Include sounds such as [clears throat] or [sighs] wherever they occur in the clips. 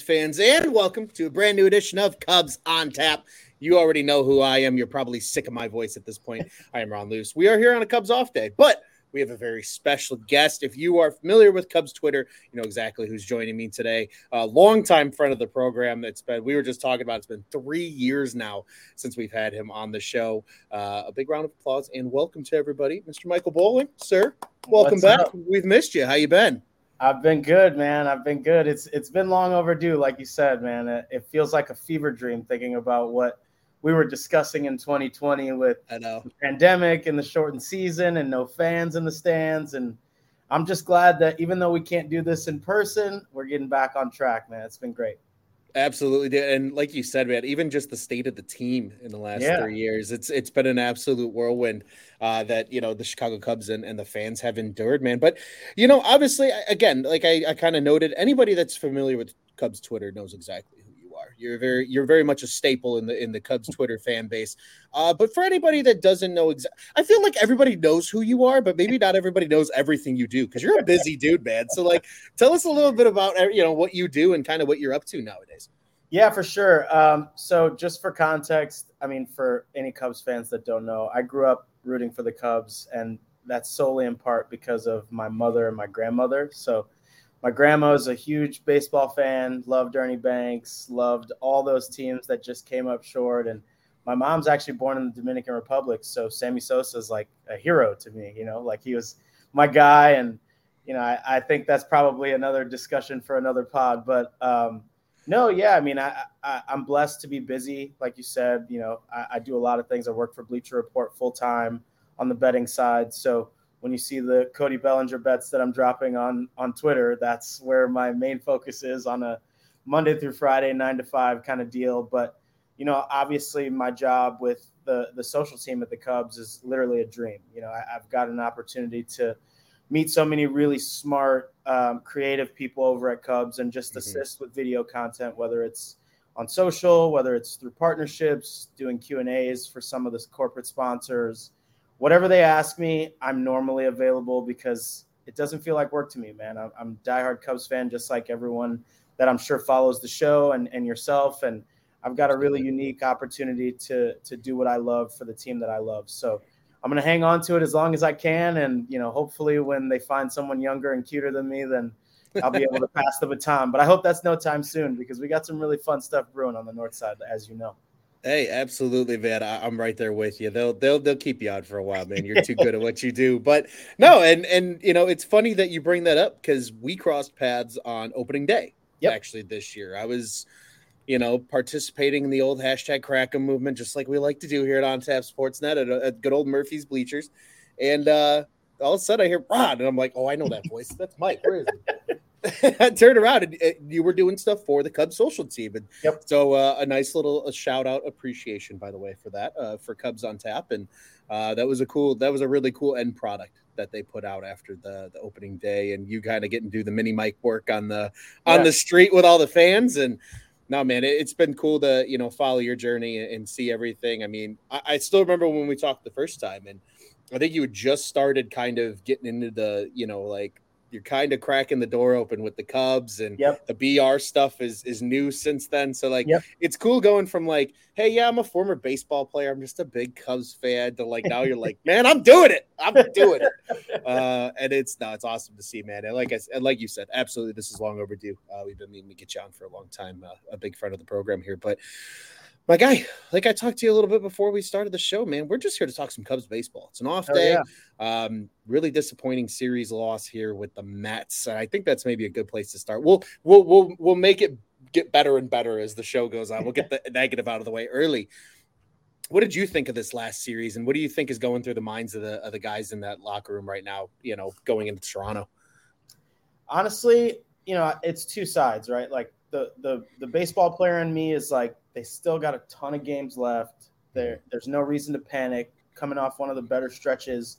Hello, Cubs fans, and welcome to a brand new edition of Cubs on Tap. You already know who I am. You're probably sick of my voice at this point. [laughs] I am Ron Luce. We are here on a Cubs off day, but we have a very special guest. If you are familiar with Cubs Twitter, you know exactly who's joining me today. A longtime friend of the program. That's been we were just talking about. It's been three years now since we've had him on the show. Uh, a big round of applause and welcome to everybody, Mr. Michael Bolling, sir. Welcome What's back. up? We've missed you. How you been? I've been good, man. I've been good. It's it's been long overdue, like you said, man. It, it feels like a fever dream thinking about what we were discussing in 2020 with I know. the pandemic and the shortened season and no fans in the stands. And I'm just glad that even though we can't do this in person, we're getting back on track, man. It's been great. Absolutely, dude. and like you said, man, even just the state of the team in the last Yeah. three years, it's it's been an absolute whirlwind uh, that you know the Chicago Cubs and, and the fans have endured, man. But you know, obviously, again, like I, I kind of noted, anybody that's familiar with Cubs Twitter knows exactly are. You're very you're very much a staple in the in the Cubs Twitter fan base. Uh, but for anybody that doesn't know exactly, I feel like everybody knows who you are, but maybe not everybody knows everything you do because you're a busy dude, man. So like, tell us a little bit about uh, you know what you do and kind of what you're up to nowadays. Yeah, for sure. Um, so, just for context, I mean, for any Cubs fans that don't know, I grew up rooting for the Cubs, and that's solely in part because of my mother and my grandmother. So, my grandma is a huge baseball fan, loved Ernie Banks, loved all those teams that just came up short. And my mom's actually born in the Dominican Republic. So, Sammy Sosa is like a hero to me, you know, like he was my guy. And, you know, I, I think that's probably another discussion for another pod. But, um, no, yeah, I mean, I, I I'm blessed to be busy, like you said. You know, I, I do a lot of things. I work for Bleacher Report full time on the betting side. So when you see the Cody Bellinger bets that I'm dropping on on Twitter, that's where my main focus is on a Monday through Friday, nine to five kind of deal. But you know, obviously, my job with the the social team at the Cubs is literally a dream. You know, I, I've got an opportunity to meet so many really smart, um, creative people over at Cubs and just Mhm. assist with video content, whether it's on social, whether it's through partnerships, doing Q and A's for some of the corporate sponsors, whatever they ask me, I'm normally available because it doesn't feel like work to me, man. I'm, I'm a diehard Cubs fan, just like everyone that I'm sure follows the show and, and yourself. And I've got a really unique opportunity to to do what I love for the team that I love. So I'm going to hang on to it as long as I can. And, you know, hopefully when they find someone younger and cuter than me, then I'll be able to [laughs] pass the baton. But I hope that's no time soon because we got some really fun stuff brewing on the north side, as you know. Hey, absolutely, man. I, I'm right there with you. They'll they'll they'll keep you on for a while, man. You're too good at what you do. But no, and and you know, it's funny that you bring that up because we crossed paths on opening day. Yep. Actually, this year I was, you know, participating in the old hashtag Crackem movement, just like we like to do here at On Tap Sportsnet at, at good old Murphy's Bleachers. And uh all of a sudden I hear Rod, and I'm like, oh, I know that voice. That's Mike. Where is? [laughs] I turned around and uh, you were doing stuff for the Cubs social team, and Yep. so uh, a nice little a shout out appreciation, by the way, for that uh, for Cubs on Tap, and uh, that was a cool, that was a really cool end product that they put out after the, the opening day, and you kind of get and do the mini mic work on the on Yeah. the street with all the fans, and no man, it, has been cool to you know follow your journey and, and see everything. I mean, I, I still remember when we talked the first time, and I think you had just started kind of getting into the you know like you're kind of cracking the door open with the Cubs and Yep. the BR stuff is is new since then. So like Yep. it's cool going from like, hey, yeah, I'm a former baseball player. I'm just a big Cubs fan to like now you're like, [laughs] man, I'm doing it. I'm doing it. Uh, and it's no, it's awesome to see, man. And like I said, like you said, absolutely, this is long overdue. Uh, we've been meaning to get you on for a long time. Uh, a big friend of the program here, but my guy, like I talked to you a little bit before we started the show, man. We're just here to talk some Cubs baseball. It's an off day. yeah. Um, really disappointing series loss here with the Mets. And I think that's maybe a good place to start. We'll we'll we'll we'll make it get better and better as the show goes on. We'll get [laughs] the negative out of the way early. What did you think of this last series, and what do you think is going through the minds of the of the guys in that locker room right now? You know, going into Toronto. honestly, you know, it's two sides, right? Like the the the baseball player in me is like they still got a ton of games left. There there's no reason to panic. Coming off one of the better stretches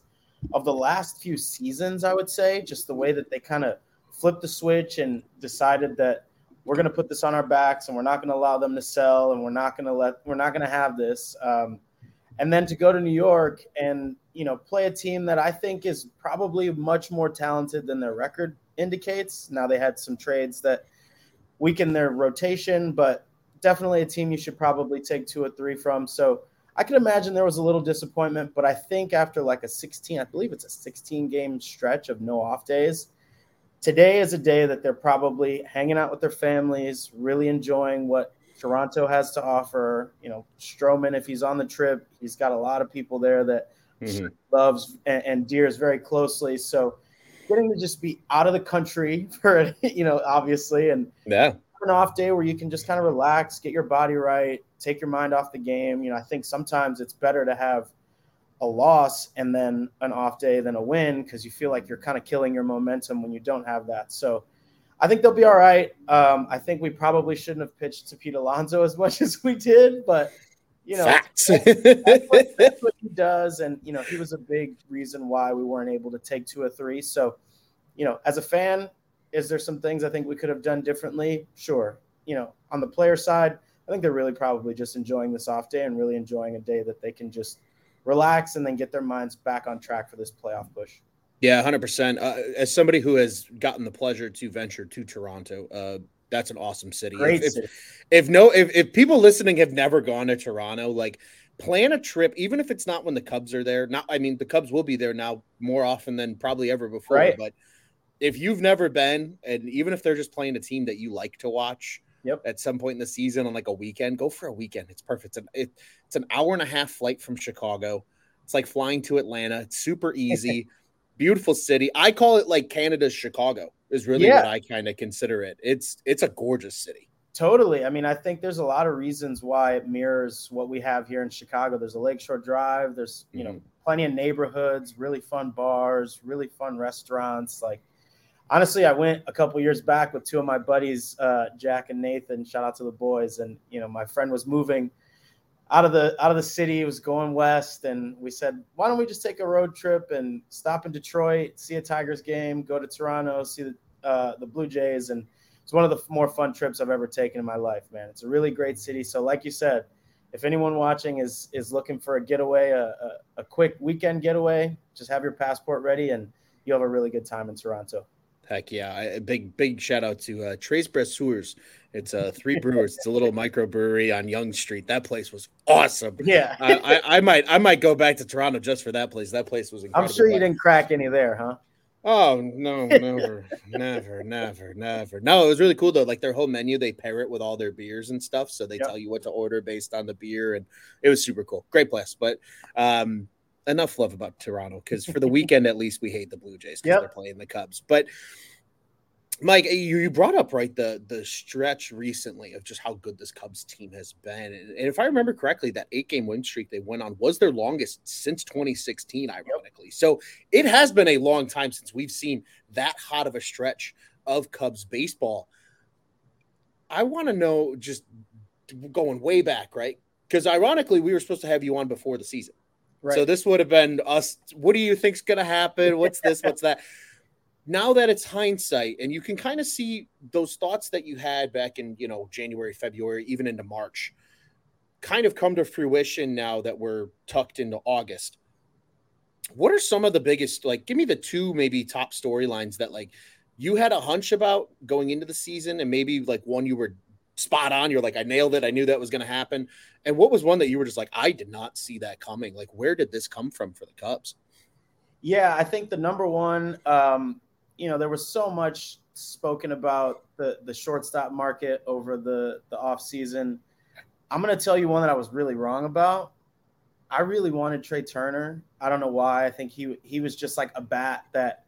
of the last few seasons, I would say, just the way that they kind of flipped the switch and decided that we're going to put this on our backs and we're not going to allow them to sell and we're not going to let we're not going to have this. Um, and then to go to new york and you know play a team that i think is probably much more talented than their record indicates. Now they had some trades that weaken their rotation, but definitely a team you should probably take two or three from. So I can imagine there was a little disappointment, but I think after like a 16, I believe it's a 16 game stretch of no off days, today is a day that they're probably hanging out with their families, really enjoying what Toronto has to offer. You know, Stroman, if he's on the trip, he's got a lot of people there that mm-hmm. loves and, and deers very closely. So getting to just be out of the country [laughs] for, it, you know, obviously, and yeah, an off day where you can just kind of relax, get your body right, take your mind off the game. You know, I think sometimes it's better to have a loss and then an off day than a win because you feel like you're kind of killing your momentum when you don't have that. So I think they'll be all right. Um, I think we probably shouldn't have pitched to Pete Alonso as much [laughs] as we did, but you know, that's, that's, what, [laughs] that's, what, he does. And, you know, he was a big reason why we weren't able to take two or three. So, you know, as a fan, is there some things I think we could have done differently? Sure. You know, on the player side, I think they're really probably just enjoying this off day and really enjoying a day that they can just relax and then get their minds back on track for this playoff push. Yeah, 100%. Uh, as somebody who has gotten the pleasure to venture to Toronto, uh, that's an awesome city. Great if, city. If, if no, if, if people listening have never gone to Toronto, like plan a trip, even if it's not when the Cubs are there. Not, I mean, the Cubs will be there now more often than probably ever before. Right. But if you've never been, and even if they're just playing a team that you like to watch, Yep. At some point in the season on like a weekend, go for a weekend. It's perfect. It's an, it, it's an hour and a half flight from Chicago. It's like flying to Atlanta. It's super easy. [laughs] Beautiful city. I call it like Canada's Chicago. Is really yeah. what I kind of consider it. It's it's a gorgeous city. Totally. I mean, I think there's a lot of reasons why it mirrors what we have here in Chicago. There's a Lakeshore Drive. There's you mm-hmm. know plenty of neighborhoods, really fun bars, really fun restaurants. Like honestly, I went a couple years back with two of my buddies, uh, Jack and Nathan. Shout out to the boys. And you know, my friend was moving out of the out of the city. It was going west, and we said, why don't we just take a road trip and stop in Detroit, see a Tigers game, go to Toronto, see the uh, the Blue Jays, and it's one of the more fun trips I've ever taken in my life, man. It's a really great city. So, like you said, if anyone watching is is looking for a getaway, a, a, a quick weekend getaway, just have your passport ready, and you'll have a really good time in Toronto. Heck yeah! A big big shout out to uh, Tres Brasseurs. It's uh, three brewers. It's a little microbrewery on Yonge Street. That place was awesome. Yeah, I, I, I, might I might go back to Toronto just for that place. That place was incredible. I'm sure you didn't crack any there, huh? Oh no, never, [laughs] never, never, never. No, it was really cool though. Like their whole menu, they pair it with all their beers and stuff, so they yep. tell you what to order based on the beer, and it was super cool. Great place, but um, enough love about Toronto because for the [laughs] weekend at least we hate the Blue Jays because yep. they're playing the Cubs. But Mike, you, you brought up right the the stretch recently of just how good this Cubs team has been, and, and if I remember correctly, that eight game win streak they went on was their longest since 2016. Ironically, yep. so it has been a long time since we've seen that hot of a stretch of Cubs baseball. I want to know just going way back, right? Because ironically, we were supposed to have you on before the season. Right. So this would have been us. What do you think's going to happen? What's this? [laughs] What's that? Now that it's hindsight, and you can kind of see those thoughts that you had back in you know January, February, even into March, kind of come to fruition now that we're tucked into August. What are some of the biggest? Like, give me the two maybe top storylines that like you had a hunch about going into the season, and maybe like one you were spot on. You're like, I nailed it. I knew that was going to happen. And what was one that you were just like, I did not see that coming? Like, where did this come from for the Cubs? Yeah, I think the number one, um, you know, there was so much spoken about the the shortstop market over the the off season. I'm going to tell you one that I was really wrong about. I really wanted Trey Turner. I don't know why. I think he he was just like a bat that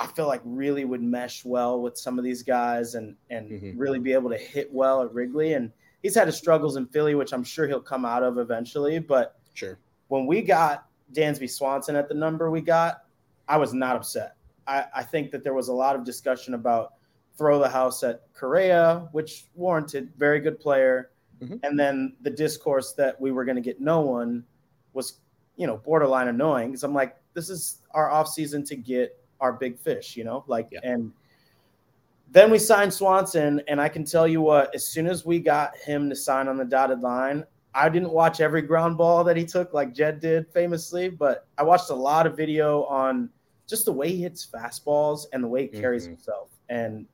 I feel like really would mesh well with some of these guys and and mm-hmm. really be able to hit well at Wrigley. And he's had his struggles in Philly, which I'm sure he'll come out of eventually. But sure, when we got Dansby Swanson at the number we got, I was not upset. I, I think that there was a lot of discussion about throw the house at Correa, which warranted very good player. Mm-hmm. And then the discourse that we were going to get no one was, you know, borderline annoying because I'm like, this is our offseason to get our big fish, you know, like, yeah. and then we signed Swanson. And I can tell you what, as soon as we got him to sign on the dotted line, I didn't watch every ground ball that he took like Jed did famously, but I watched a lot of video on just the way he hits fastballs and the way he carries mm-hmm. himself. And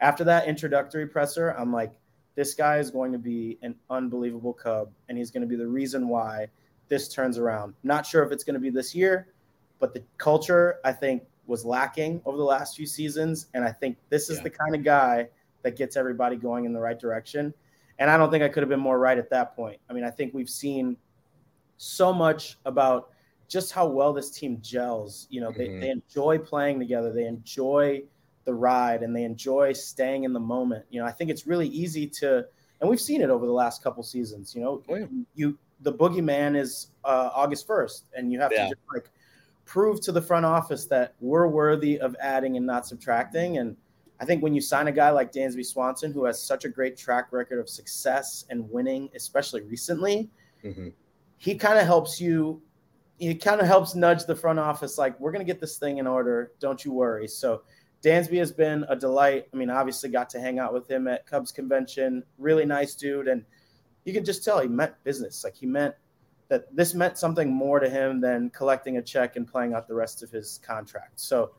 after that introductory presser, I'm like, this guy is going to be an unbelievable Cub, and he's going to be the reason why this turns around. Not sure if it's going to be this year, but the culture I think was lacking over the last few seasons, and I think this is yeah. the kind of guy that gets everybody going in the right direction. And I don't think I could have been more right at that point. I mean, I think we've seen so much about just how well this team gels. You know, they, mm-hmm. they enjoy playing together, they enjoy the ride, and they enjoy staying in the moment. You know, I think it's really easy to, and we've seen it over the last couple seasons. You know, oh, yeah. you the boogeyman is uh, August first, and you have yeah. to just like prove to the front office that we're worthy of adding and not subtracting. And I think when you sign a guy like Dansby Swanson, who has such a great track record of success and winning, especially recently, mm-hmm. he kind of helps you he kind of helps nudge the front office like we're going to get this thing in order. Don't you worry. So dansby has been a delight. I mean obviously got to hang out with him at cubs convention. Really nice dude. And you can just tell he meant business. Like he meant that this meant something more to him than collecting a check and playing out the rest of his contract so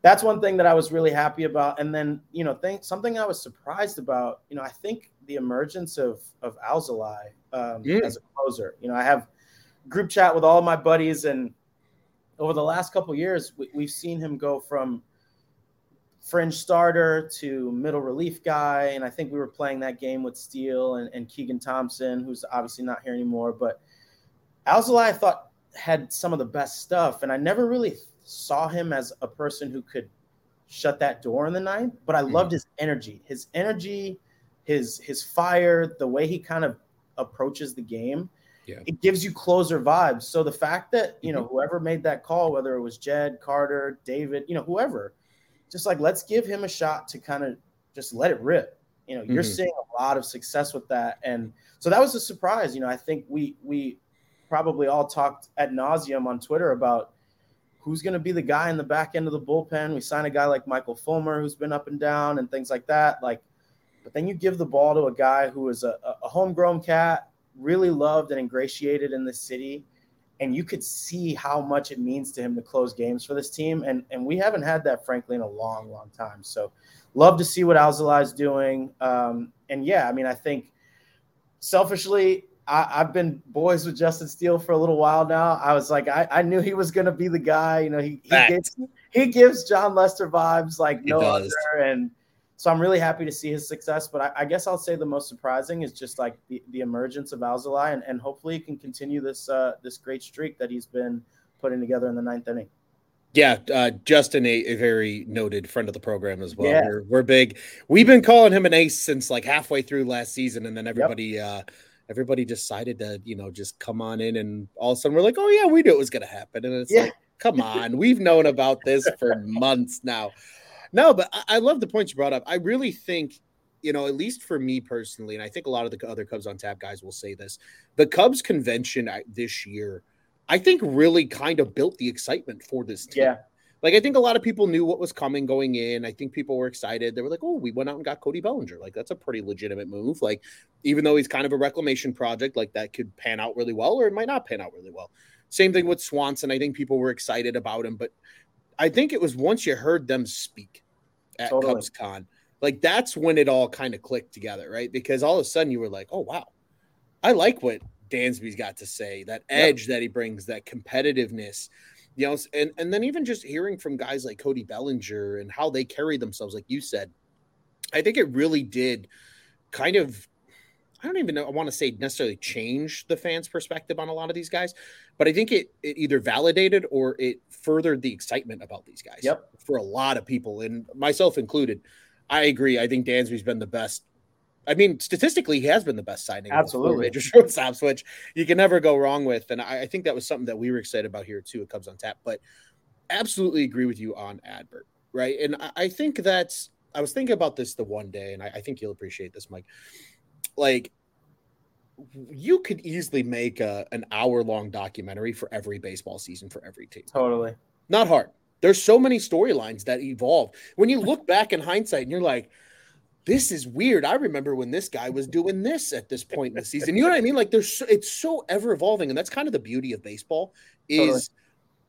that's one thing that i was really happy about and then you know think something i was surprised about you know i think the emergence of of alzolay um, mm. as a closer you know i have group chat with all my buddies, and over the last couple years, we, we've seen him go from fringe starter to middle relief guy. And I think we were playing that game with Steele and, and Keegan Thompson, who's obviously not here anymore. But Alzolay, I thought, had some of the best stuff. And I never really saw him as a person who could shut that door in the ninth, but I mm-hmm. loved his energy. His energy, his his fire, the way he kind of approaches the game yeah. it gives you closer vibes. So the fact that, you know, mm-hmm. whoever made that call, whether it was Jed, Carter, David, you know, whoever, just like let's give him a shot to kind of just let it rip. You know, you're mm-hmm. seeing a lot of success with that. And so that was a surprise. You know, I think we we probably all talked at nauseum on Twitter about who's going to be the guy in the back end of the bullpen. We sign a guy like Michael Fulmer, who's been up and down and things like that. Like, but then you give the ball to a guy who is a, a homegrown cat really loved and ingratiated in the city. And you could see how much it means to him to close games for this team. And, and we haven't had that, frankly, in a long, long time. So love to see what is doing. Um, and yeah, I mean, I think selfishly, I, have been boys with Justin Steele for a little while now. I was like, I, I knew he was going to be the guy. You know, he he gives, he gives Jon Lester vibes like he no does. other. And so I'm really happy to see his success. But I, I, guess I'll say the most surprising is just like the, the emergence of Alzolay, and, and hopefully he can continue this uh, this great streak that he's been putting together in the ninth inning. Yeah, uh, Justin, a, a, very noted friend of the program as well. Yeah. We're, we're, big. We've been calling him an ace since like halfway through last season, and then everybody, yep. uh, everybody decided to, you know, just come on in, and all of a sudden we're like, oh yeah, we knew it was going to happen, and it's yeah. like, come on, we've known about this for months now. No, but I, I love the points you brought up. I really think you know, at least for me personally, and I think a lot of the other Cubs on tap guys will say this, the Cubs convention this year, I think really kind of built the excitement for this team. Yeah. Like I think a lot of people knew what was coming going in. I think people were excited. They were like, "Oh, we went out and got Cody Bellinger. Like that's a pretty legitimate move. Like even though he's kind of a reclamation project, like that could pan out really well or it might not pan out really well." Same thing with Swanson. I think people were excited about him, but I think it was once you heard them speak at totally. Cubs Con, like that's when it all kind of clicked together, right? Because all of a sudden you were like, oh wow, I like what Dansby's got to say, that edge yep. that he brings, that competitiveness, you know, and and then even just hearing from guys like Cody Bellinger and how they carry themselves, like you said, I think it really did kind of I don't even know I want to say necessarily change the fans' perspective on a lot of these guys, but I think it it either validated or it furthered the excitement about these guys. Yep. For a lot of people, and myself included. I agree. I think Dansby's been the best. I mean, statistically, he has been the best signing. Absolutely. Major [laughs] shortstops, which you can never go wrong with. And I, I think that was something that we were excited about here too at Cubs on Tap. But absolutely agree with you on Adbert, right? And I, I think that's I was thinking about this the one day, and I, I think you'll appreciate this, Mike like you could easily make a, an hour long documentary for every baseball season for every team. Totally. Not hard. There's so many storylines that evolve. When you look back in hindsight and you're like, this is weird. I remember when this guy was doing this at this point in the season. You know what I mean? Like there's so, it's so ever evolving and that's kind of the beauty of baseball is totally.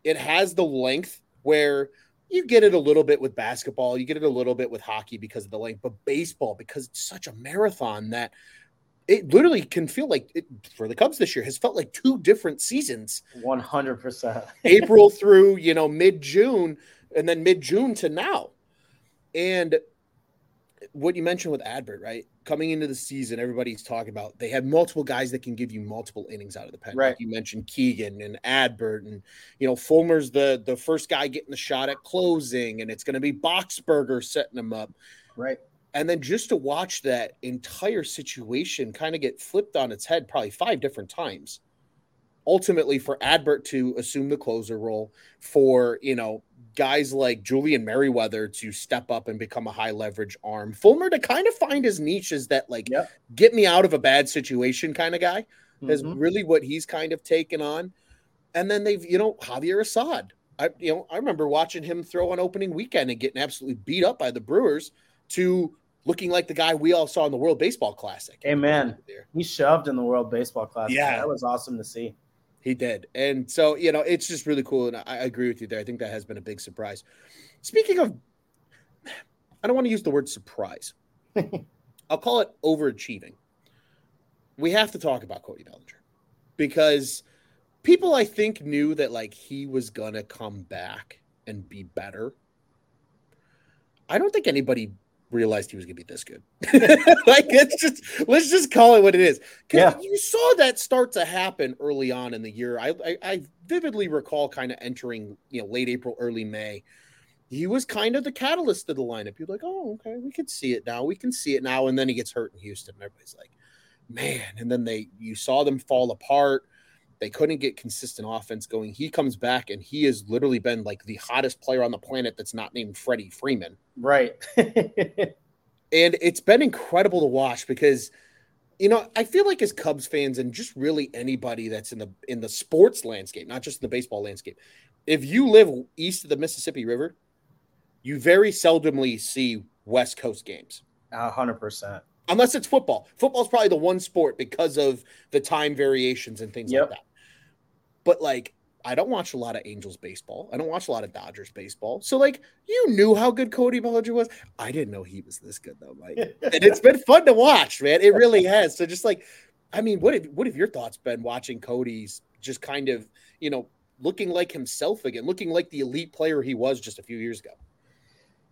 it has the length where you get it a little bit with basketball, you get it a little bit with hockey because of the length, but baseball because it's such a marathon that it literally can feel like it, for the Cubs this year has felt like two different seasons. One hundred percent. April through you know mid June, and then mid June to now, and what you mentioned with Adbert, right? Coming into the season, everybody's talking about they have multiple guys that can give you multiple innings out of the pen. Right. Like you mentioned Keegan and Adbert, and you know Fulmer's the the first guy getting the shot at closing, and it's going to be Boxberger setting him up. Right. And then just to watch that entire situation kind of get flipped on its head probably five different times. Ultimately, for Adbert to assume the closer role, for you know guys like Julian Merryweather to step up and become a high leverage arm, Fulmer to kind of find his niche as that like Yep. get me out of a bad situation kind of guy is Mhm. really what he's kind of taken on. And then they've, you know, Javier Assad. I, you know, I remember watching him throw on opening weekend and getting absolutely beat up by the Brewers to looking like the guy we all saw in the World Baseball Classic. Amen. He shoved in the World Baseball Classic. Yeah. that was awesome to see. He did. And so, you know, it's just really cool. And I, I agree with you there. I think that has been a big surprise. Speaking of, I don't want to use the word surprise, [laughs] I'll call it overachieving. We have to talk about Cody Bellinger because people, I think, knew that like he was going to come back and be better. I don't think anybody realized he was going to be this good. [laughs] like, it's just, let's just call it what it is. Yeah. you saw that start to happen early on in the year. I, I, I vividly recall kind of entering, you know, late April, early May. He was kind of the catalyst of the lineup. You're like, oh, okay, we can see it now. We can see it now. And then he gets hurt in Houston. And everybody's like, man. And then they, you saw them fall apart. They couldn't get consistent offense going. He comes back and he has literally been like the hottest player on the planet that's not named Freddie Freeman. Right. [laughs] And it's been incredible to watch because you know, I feel like as Cubs fans and just really anybody that's in the in the sports landscape, not just in the baseball landscape, if you live east of the Mississippi River, you very seldomly see West Coast games. A hundred percent. Unless it's football. Football's probably the one sport because of the time variations and things Yep. like that. But like I don't watch a lot of Angels baseball. I don't watch a lot of Dodgers baseball. So like you knew how good Cody Bellinger was. I didn't know he was this good though, Mike. [laughs] and it's been fun to watch, man. It really has. So just like, I mean, what have what have your thoughts been watching Cody's just kind of, you know, looking like himself again, looking like the elite player he was just a few years ago?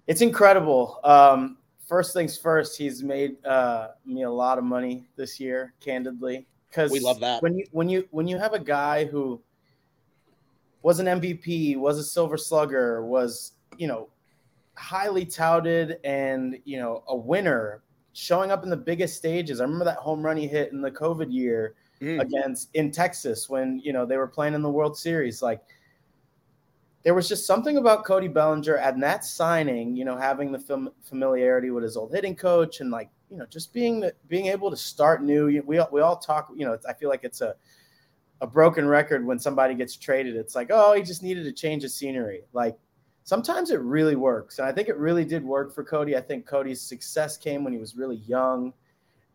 It's incredible. Um, first things first, he's made uh, me a lot of money this year, candidly, because We love that. When you when you when you have a guy who was an MVP, was a Silver Slugger, was you know highly touted, and you know a winner, showing up in the biggest stages. I remember that home run he hit in the COVID year Mm. against in Texas when you know they were playing in the World Series. Like there was just something about Cody Bellinger and that signing, you know, having the fam- familiarity with his old hitting coach and like you know just being the, being able to start new. We all- we all talk, you know, I feel like it's a a broken record when somebody gets traded. It's like, oh, he just needed to change of scenery. Like sometimes it really works, and I think it really did work for Cody. I think Cody's success came when he was really young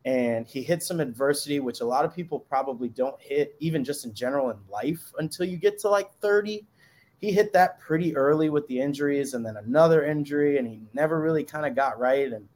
and he hit some adversity, which a lot of people probably don't hit, even just in general in life, until you get to like 30. He hit that pretty early with the injuries and then another injury, and he never really kind of got right. And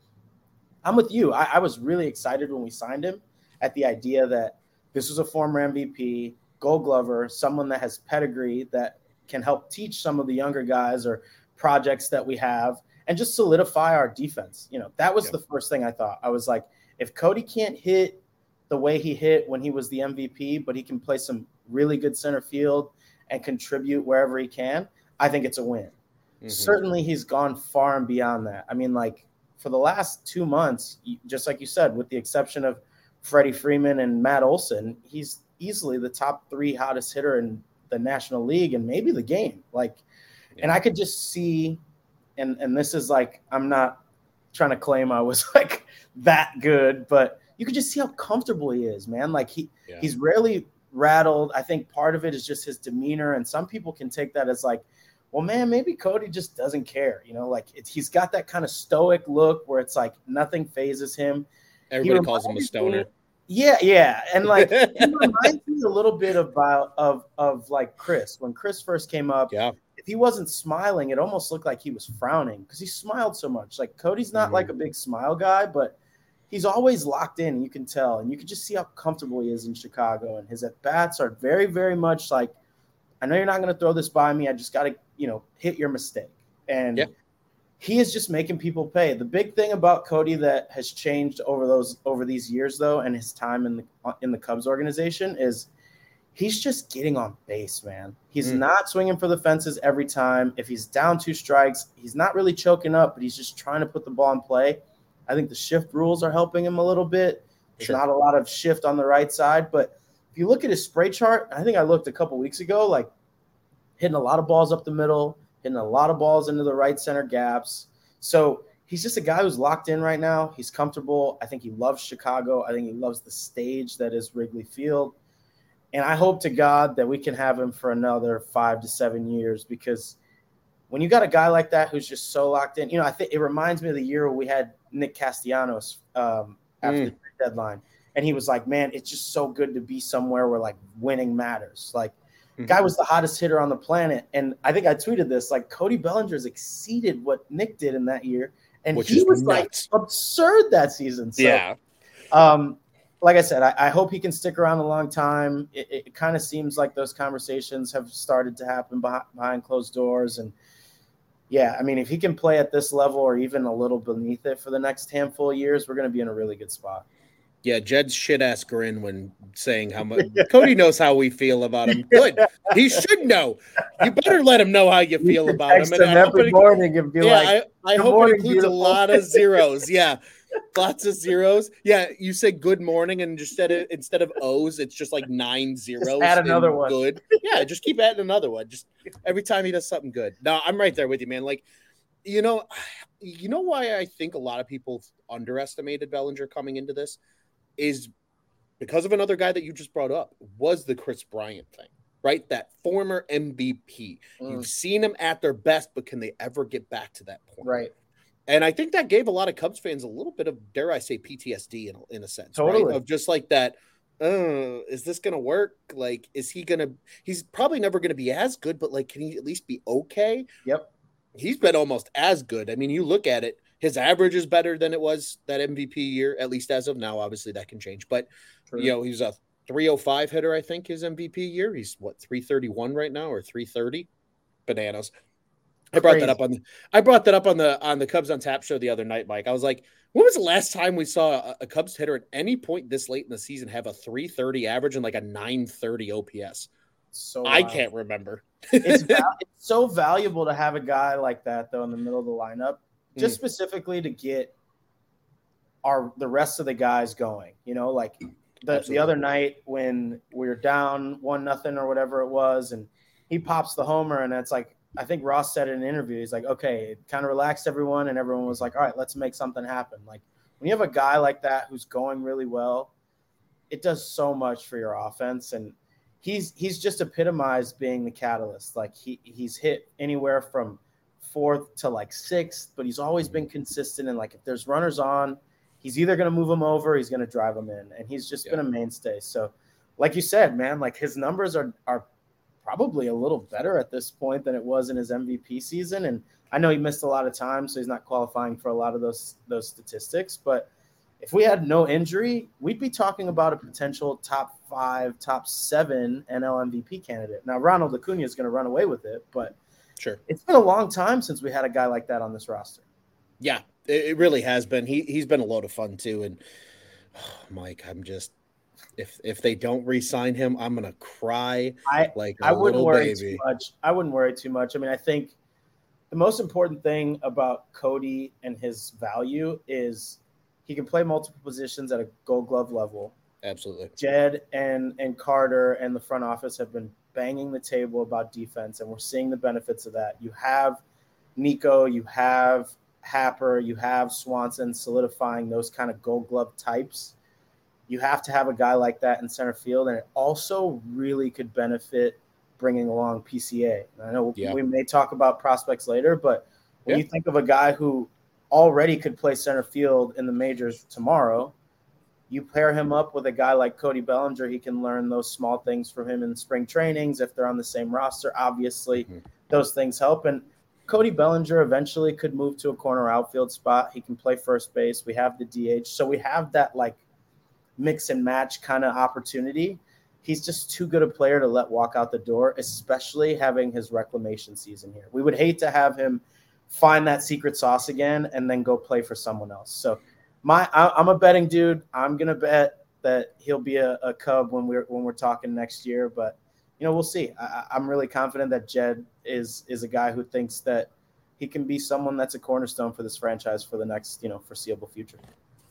I'm with you. I, I was really excited when we signed him at the idea that this was a former MVP, gold glover, someone that has pedigree that can help teach some of the younger guys or projects that we have and just solidify our defense. You know, that was Yeah. the first thing I thought. I was like, if Cody can't hit the way he hit when he was the MVP, but he can play some really good center field and contribute wherever he can, I think it's a win. Mhm. Certainly, he's gone far and beyond that. I mean, like for the last two months, just like you said, with the exception of Freddie Freeman and Matt Olson, he's easily the top three hottest hitter in the National League and maybe the game. Like, and I could just see, and and this is like I'm not trying to claim I was [laughs] like that good, but you could just see how comfortable he is, man. Like he Yeah. he's rarely rattled. I think part of it is just his demeanor, and some people can take that as like, well, man, maybe Cody just doesn't care. You know, like it's, he's got that kind of stoic look where it's like nothing phases him. Everybody calls him a stoner. Yeah, yeah, and like he [laughs] reminds me a little bit about of of like Kris when Kris first came up. Yeah. if he wasn't smiling, it almost looked like he was frowning because he smiled so much. Like Cody's not mm-hmm. like a big smile guy, but he's always locked in. You can tell, and you can just see how comfortable he is in Chicago. And his at bats are very, very much like, I know you're not going to throw this by me. I just got to, you know, hit your mistake. And yep. He is just making people pay. The big thing about Cody that has changed over those over these years, though, and his time in the in the Cubs organization is he's just getting on base, man. He's mm. not swinging for the fences every time. If he's down two strikes, he's not really choking up, but he's just trying to put the ball in play. I think the shift rules are helping him a little bit. There's sure. not a lot of shift on the right side, but if you look at his spray chart, I think I looked a couple weeks ago, like hitting a lot of balls up the middle, hitting a lot of balls into the right center gaps. So he's just a guy who's locked in right now. He's comfortable. I think he loves Chicago. I think he loves the stage that is Wrigley Field. And I hope to God that we can have him for another five to seven years because when you got a guy like that who's just so locked in, you know, I think it reminds me of the year we had Nick Castellanos um, after mm. the deadline. And he was like, man, it's just so good to be somewhere where like winning matters. Like. Guy was the hottest hitter on the planet. And I think I tweeted this like, Cody Bellinger's exceeded what Nick did in that year. And Which he was nuts. like absurd that season. So, yeah. Um, like I said, I, I, hope he can stick around a long time. It, it kind of seems like those conversations have started to happen behind, behind, closed doors. And yeah, I mean, if he can play at this level or even a little beneath it for the next handful of years, we're going to be in a really good spot. Yeah, Jed's shit ass grin when saying how much [laughs] Cody knows how we feel about him. Good. He should know. You better let him know how you feel about him. And every morning and be yeah, like, I, I hope morning, it includes beautiful. a lot of [laughs] zeros. Yeah lots of zeros. Yeah, you say good morning, and instead of instead of O's, it's just like nine zeros. Just add another one. Good. Yeah, just keep adding another one. Just every time he does something good. No, I'm right there with you, man. Like, you know, [sighs] you know why I think a lot of people underestimated Bellinger coming into this is because of another guy that you just brought up was the Kris Bryant thing right? That former MVP. Mm. You've seen them at their best, but can they ever get back to that point? Right. And I think that gave a lot of Cubs fans a little bit of, dare I say, PTSD in, in a sense, totally. right? Of just like that, uh, is this going to work? Like, is he going to, he's probably never going to be as good, but like, can he at least be okay? Yep. He's been almost as good. I mean, you look at it, his average is better than it was that MVP year, at least as of now. Obviously, that can change, but True. you know, he's a 305 hitter, I think, his MVP year. He's what 331 right now or 330 bananas. I brought that up on the, I brought that up on the on the Cubs on Tap show the other night, Mike. I was like, when was the last time we saw a, a Cubs hitter at any point this late in the season have a 330 average and like a 930 OPS? So I can't remember. it's, [laughs] val- it's so valuable to have a guy like that though in the middle of the lineup, just mm. specifically to get our the rest of the guys going. You know, like the, the other night when we were down one nothing or whatever it was, and he pops the homer, and it's like I think Ross said in an interview, he's like, okay, it kind of relaxed everyone, and everyone was like, all right, let's make something happen. Like when you have a guy like that who's going really well, it does so much for your offense, and he's he's just epitomized being the catalyst. Like he he's hit anywhere from fourth to like sixth, but he's always been consistent. And like if there's runners on, he's either going to move them over, he's going to drive them in, and he's just yeah. been a mainstay. So, like you said, man, like his numbers are are probably a little better at this point than it was in his MVP season. And I know he missed a lot of time, so he's not qualifying for a lot of those those statistics. But if we had no injury, we'd be talking about a potential top five, top seven NL MVP candidate. Now Ronald Acuna is going to run away with it, but sure, it's been a long time since we had a guy like that on this roster. Yeah, it really has been. He he's been a load of fun too. And oh, [sighs] Mike, I'm just if if they don't re-sign him, I'm gonna cry I, like I wouldn't worry baby. too much. I wouldn't worry too much. I mean, I think the most important thing about Cody and his value is he can play multiple positions at a Gold Glove level. Absolutely. Jed and and Carter and the front office have been banging the table about defense, and we're seeing the benefits of that. You have Nico, you have Happer, you have Swanson solidifying those kind of Gold Glove types you have to have a guy like that in center field, and it also really could benefit bringing along PCA. I know yeah. we may talk about prospects later, but when yeah. you think of a guy who already could play center field in the majors tomorrow, you pair him up with a guy like Cody Bellinger. He can learn those small things from him in spring trainings if they're on the same roster. Obviously, mm-hmm. those things help. And Cody Bellinger eventually could move to a corner outfield spot. He can play first base. We have the DH. So we have that like mix and match kind of opportunity. He's just too good a player to let walk out the door, especially having his reclamation season here. We would hate to have him find that secret sauce again and then go play for someone else. So my I, am a betting dude. I'm gonna bet that he'll be a, a Cub when we're when we're talking next year. But you know, we'll see. I, I'm really confident that Jed is is a guy who thinks that he can be someone that's a cornerstone for this franchise for the next you know foreseeable future.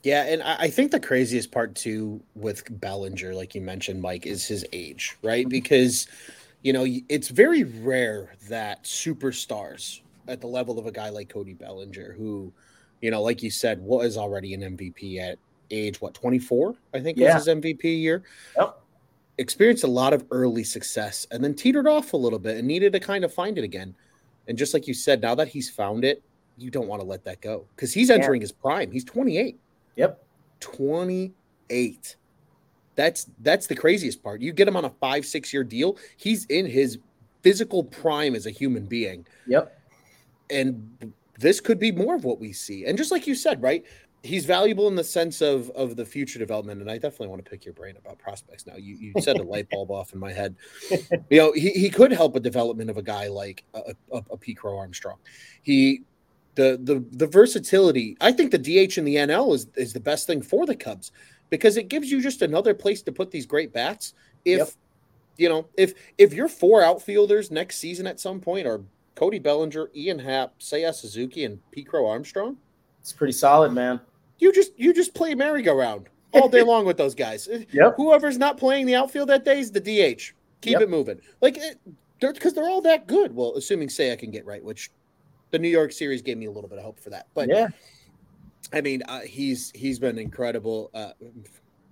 Yeah, and I think the craziest part too with Bellinger, like you mentioned, Mike, is his age, right? Mm-hmm. Because you know it's very rare that superstars at the level of a guy like Cody Bellinger, who, you know, like you said, was already an MVP at age what 24, I think yeah. was his MVP year. Yep. Experienced a lot of early success and then teetered off a little bit and needed to kind of find it again. And just like you said, now that he's found it, you don't want to let that go because he's entering yeah. his prime. He's 28. Yep. 28. That's that's the craziest part. You get him on a five, six year deal. He's in his physical prime as a human being. Yep and this could be more of what we see. And just like you said, right? He's valuable in the sense of of the future development, and I definitely want to pick your brain about prospects. Now, you, you set a light bulb off in my head. [laughs] You know, he, he could help a development of a guy like a, a, a Pete Crow Armstrong. He the the the versatility. I think the DH in the NL is is the best thing for the Cubs because it gives you just another place to put these great bats. If yep. you know, if if your four outfielders next season at some point are Cody Bellinger, Ian Happ, Seiya Suzuki, and Pete Crow Armstrong. It's pretty solid, man. You just you just play merry-go-round all day [laughs] long with those guys. Yep. Whoever's not playing the outfield that day is the DH. Keep yep. it moving. Like because they're, they're all that good. Well, assuming Seiya can get right, which the New York series gave me a little bit of hope for that. But yeah, I mean, uh, he's he's been incredible. Uh,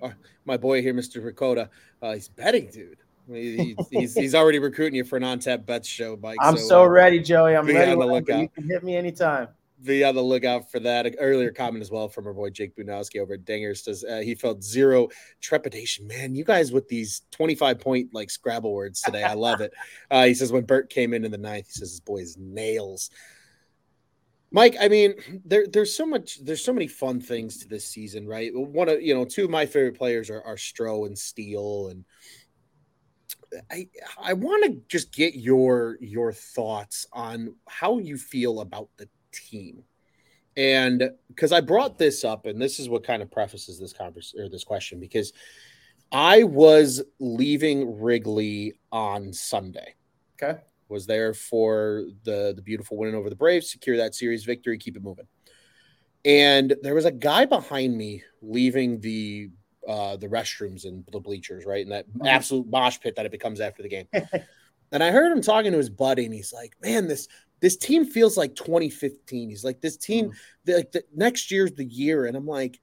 uh, my boy here, Mr. Ricotta, uh, he's betting dude. He, he's he's already recruiting you for an on-tap bets show, Mike. I'm so, so uh, ready, Joey. I'm ready. On the lookout. You can hit me anytime. Be on the lookout for that. An earlier comment as well from our boy Jake Bunowski over at Dingers says uh, he felt zero trepidation. Man, you guys with these 25 point like Scrabble words today. I love it. [laughs] Uh, he says when Bert came in in the ninth, he says his boy's nails. Mike, I mean, there, there's so much, there's so many fun things to this season, right? One of you know, two of my favorite players are, are Stroh and Steele, and I I want to just get your your thoughts on how you feel about the team. And because I brought this up, and this is what kind of prefaces this conversation or this question, because I was leaving Wrigley on Sunday. Okay. Was there for the the beautiful win over the Braves, secure that series victory, keep it moving. And there was a guy behind me leaving the uh, the restrooms and the bleachers, right? And that mm-hmm. absolute mosh pit that it becomes after the game. [laughs] and I heard him talking to his buddy, and he's like, "Man, this this team feels like 2015." He's like, "This team, mm-hmm. the, like the next year's the year," and I'm like,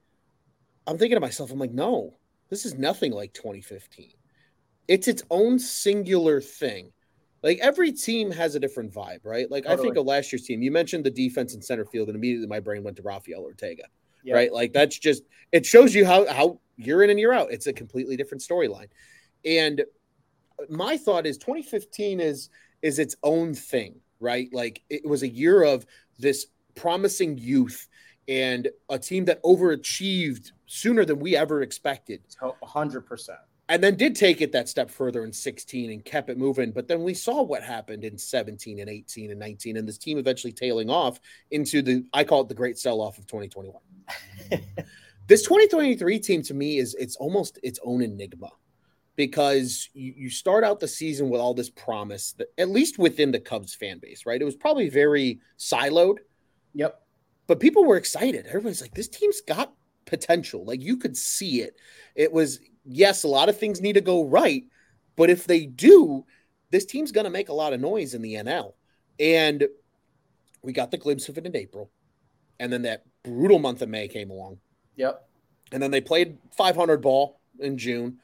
I'm thinking to myself, I'm like, "No, this is nothing like 2015. It's its own singular thing." Like every team has a different vibe, right? Like totally. I think of last year's team. You mentioned the defense in center field, and immediately my brain went to Rafael Ortega, right? Like that's just it shows you how how year in and year out. It's a completely different storyline. And my thought is 2015 is is its own thing, right? Like it was a year of this promising youth and a team that overachieved sooner than we ever expected. 100%. And then did take it that step further in 16 and kept it moving. But then we saw what happened in 17 and 18 and 19, and this team eventually tailing off into the, I call it the great sell off of 2021. [laughs] This 2023 team to me is it's almost its own enigma because you, you start out the season with all this promise that at least within the Cubs fan base, right? It was probably very siloed. Yep. But people were excited. Everybody's like, this team's got potential. Like you could see it. It was, yes, a lot of things need to go right, but if they do, this team's going to make a lot of noise in the NL. And we got the glimpse of it in April. And then that brutal month of May came along. Yep. And then they played 500 ball in June,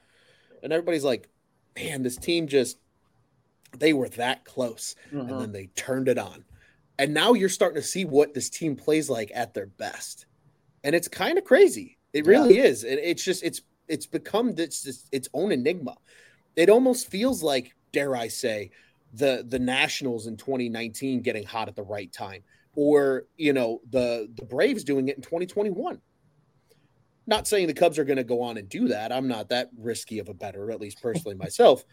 and everybody's like, "Man, this team just they were that close." Mm-hmm. And then they turned it on. And now you're starting to see what this team plays like at their best. And it's kind of crazy. It really yeah. is. And it's just it's it's become this, this its own enigma. It almost feels like, dare I say, the the Nationals in 2019 getting hot at the right time, or you know the the Braves doing it in 2021. Not saying the Cubs are going to go on and do that. I'm not that risky of a better, at least personally myself.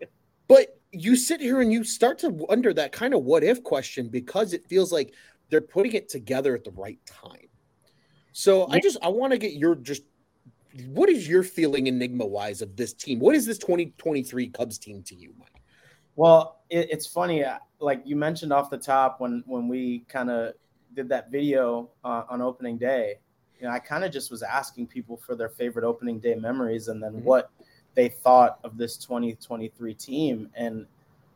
[laughs] But you sit here and you start to wonder that kind of what if question because it feels like they're putting it together at the right time. So yeah. I just I want to get your just what is your feeling enigma wise of this team? What is this 2023 Cubs team to you, Mike? Well, it, it's funny. Uh, like you mentioned off the top when when we kind of did that video uh, on opening day, you know, I kind of just was asking people for their favorite opening day memories and then mm-hmm. what they thought of this 2023 team. And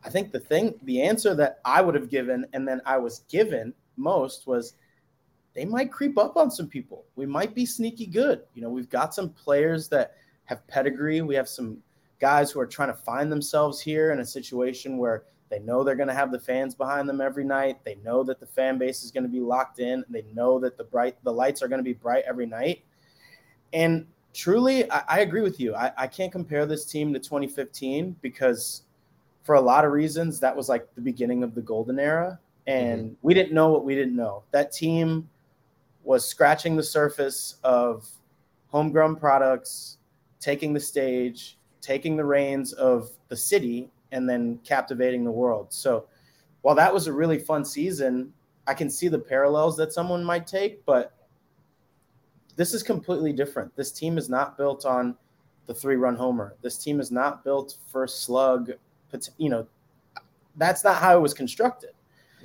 I think the thing, the answer that I would have given and then I was given most was they might creep up on some people. We might be sneaky good. You know, we've got some players that have pedigree. We have some guys who are trying to find themselves here in a situation where they know they're going to have the fans behind them every night. They know that the fan base is going to be locked in. They know that the bright the lights are going to be bright every night. And truly, I, I agree with you. I, I can't compare this team to 2015 because for a lot of reasons that was like the beginning of the golden era and mm-hmm. we didn't know what we didn't know. That team was scratching the surface of homegrown products, taking the stage, taking the reins of the city, and then captivating the world. So while that was a really fun season, I can see the parallels that someone might take, but this is completely different. This team is not built on the three run homer. This team is not built for slug. You know, that's not how it was constructed.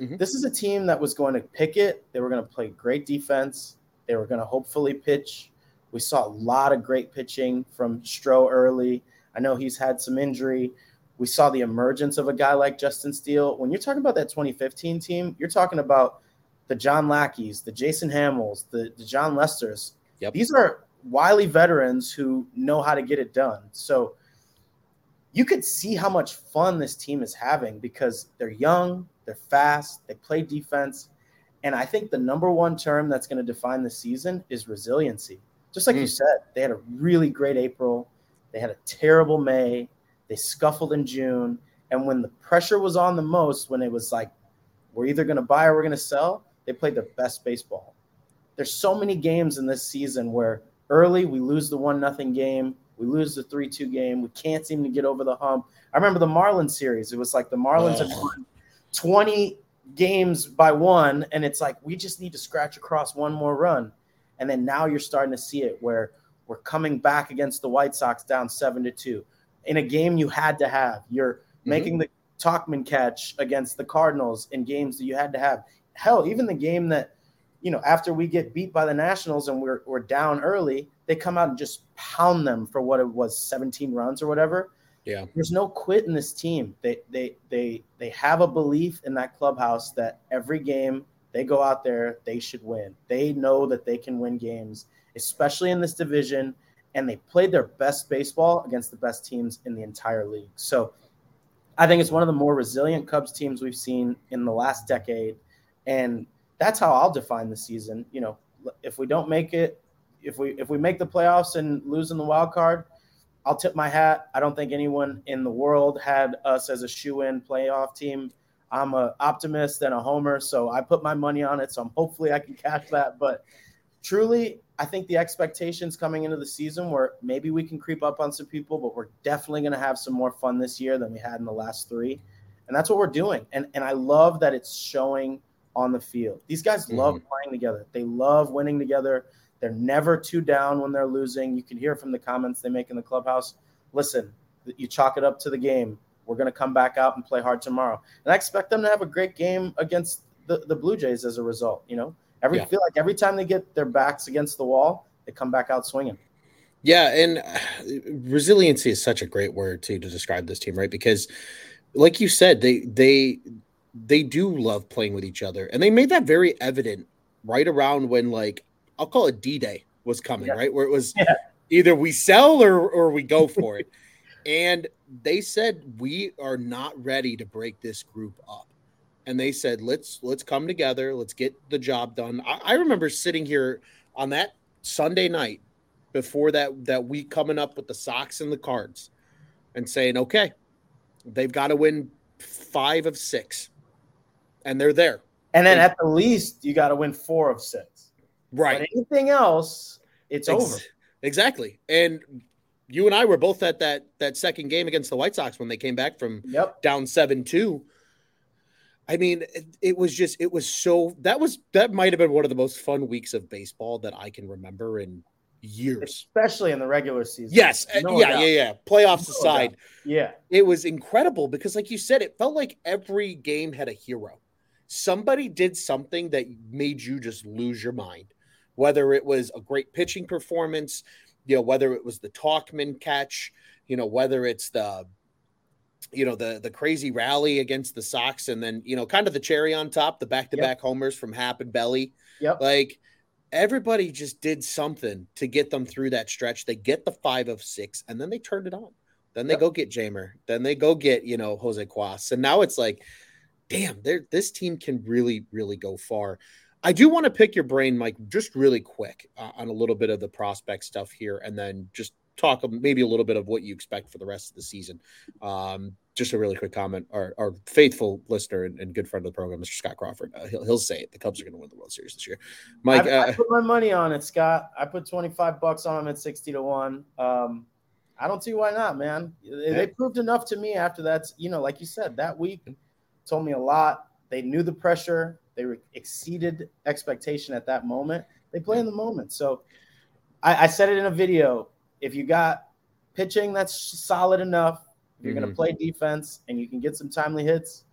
Mm-hmm. This is a team that was going to pick it. They were going to play great defense. They were going to hopefully pitch. We saw a lot of great pitching from Stroh early. I know he's had some injury. We saw the emergence of a guy like Justin Steele. When you're talking about that 2015 team, you're talking about the John Lackeys, the Jason Hamels, the, the Jon Lesters. Yep. These are wily veterans who know how to get it done. So you could see how much fun this team is having because they're young, they're fast, they play defense. And I think the number one term that's going to define the season is resiliency. Just like mm. you said, they had a really great April. They had a terrible May. They scuffled in June. And when the pressure was on the most, when it was like, we're either going to buy or we're going to sell, they played their best baseball. There's so many games in this season where early we lose the one nothing game, we lose the three two game, we can't seem to get over the hump. I remember the Marlins series. It was like the Marlins oh. had won 20 games by one, and it's like we just need to scratch across one more run. And then now you're starting to see it where we're coming back against the White Sox down seven to two in a game you had to have. You're mm-hmm. making the Tauchman catch against the Cardinals in games that you had to have. Hell, even the game that, you know, after we get beat by the Nationals and we're, we're down early, they come out and just pound them for what it was 17 runs or whatever. Yeah. There's no quit in this team. They they they they have a belief in that clubhouse that every game they go out there, they should win. They know that they can win games, especially in this division, and they played their best baseball against the best teams in the entire league. So I think it's one of the more resilient Cubs teams we've seen in the last decade. And that's how I'll define the season. You know, if we don't make it, if we if we make the playoffs and lose in the wild card, I'll tip my hat. I don't think anyone in the world had us as a shoe-in playoff team. I'm an optimist and a homer, so I put my money on it. So I'm hopefully I can catch that. But truly, I think the expectations coming into the season were maybe we can creep up on some people, but we're definitely going to have some more fun this year than we had in the last three, and that's what we're doing. And and I love that it's showing on the field. These guys mm-hmm. love playing together. They love winning together. They're never too down when they're losing. You can hear from the comments they make in the clubhouse. Listen, you chalk it up to the game. We're going to come back out and play hard tomorrow. And I expect them to have a great game against the, the Blue Jays as a result. You know, every yeah. feel like every time they get their backs against the wall, they come back out swinging. Yeah, and uh, resiliency is such a great word too to describe this team, right? Because, like you said, they they they do love playing with each other, and they made that very evident right around when like I'll call it D Day was coming, yeah. right? Where it was yeah. either we sell or or we go for it. [laughs] and they said we are not ready to break this group up. And they said, let's let's come together, let's get the job done. I, I remember sitting here on that Sunday night before that that week coming up with the Sox and the Cards and saying, okay, they've got to win five of six, and they're there. And then at the least, you got to win four of six. Right. But anything else, it's Ex- over. Exactly. And you and I were both at that that second game against the White Sox when they came back from Yep. down seven two. I mean, it, it was just it was so that was that might have been one of the most fun weeks of baseball that I can remember in years. Especially in the regular season. Yes, uh, No yeah, doubt. yeah, yeah. Playoffs No aside, Yeah. it was incredible because, like you said, it felt like every game had a hero. Somebody did something that made you just lose your mind. Whether it was a great pitching performance, you know, whether it was the Tauchman catch, you know, whether it's the, you know, the the crazy rally against the Sox, and then you know, kind of the cherry on top, the back to back homers from Hap and Belly. Yep. Like everybody just did something to get them through that stretch. They get the five of six, and then they turned it on. Then they Yep. go get Jeimer. Then they go get you know Jose Cuas. And now it's like, damn, this team can really, really go far. I do want to pick your brain, Mike, just really quick uh, on a little bit of the prospect stuff here, and then just talk maybe a little bit of what you expect for the rest of the season. Um, just a really quick comment. Our, our faithful listener and, and good friend of the program, Mr. Scott Crawford, uh, he'll, he'll say it. The Cubs are going to win the World Series this year. Mike, I, I uh, put my money on it, Scott. I put 25 bucks on them at 60 to 1. Um, I don't see why not, man. They, they proved enough to me after that. You know, like you said, that week told me a lot. They knew the pressure. They were exceeded expectation at that moment. They play in the moment. So I, I said it in a video. If you got pitching that's solid enough, you're going Mhm. to play defense and you can get some timely hits,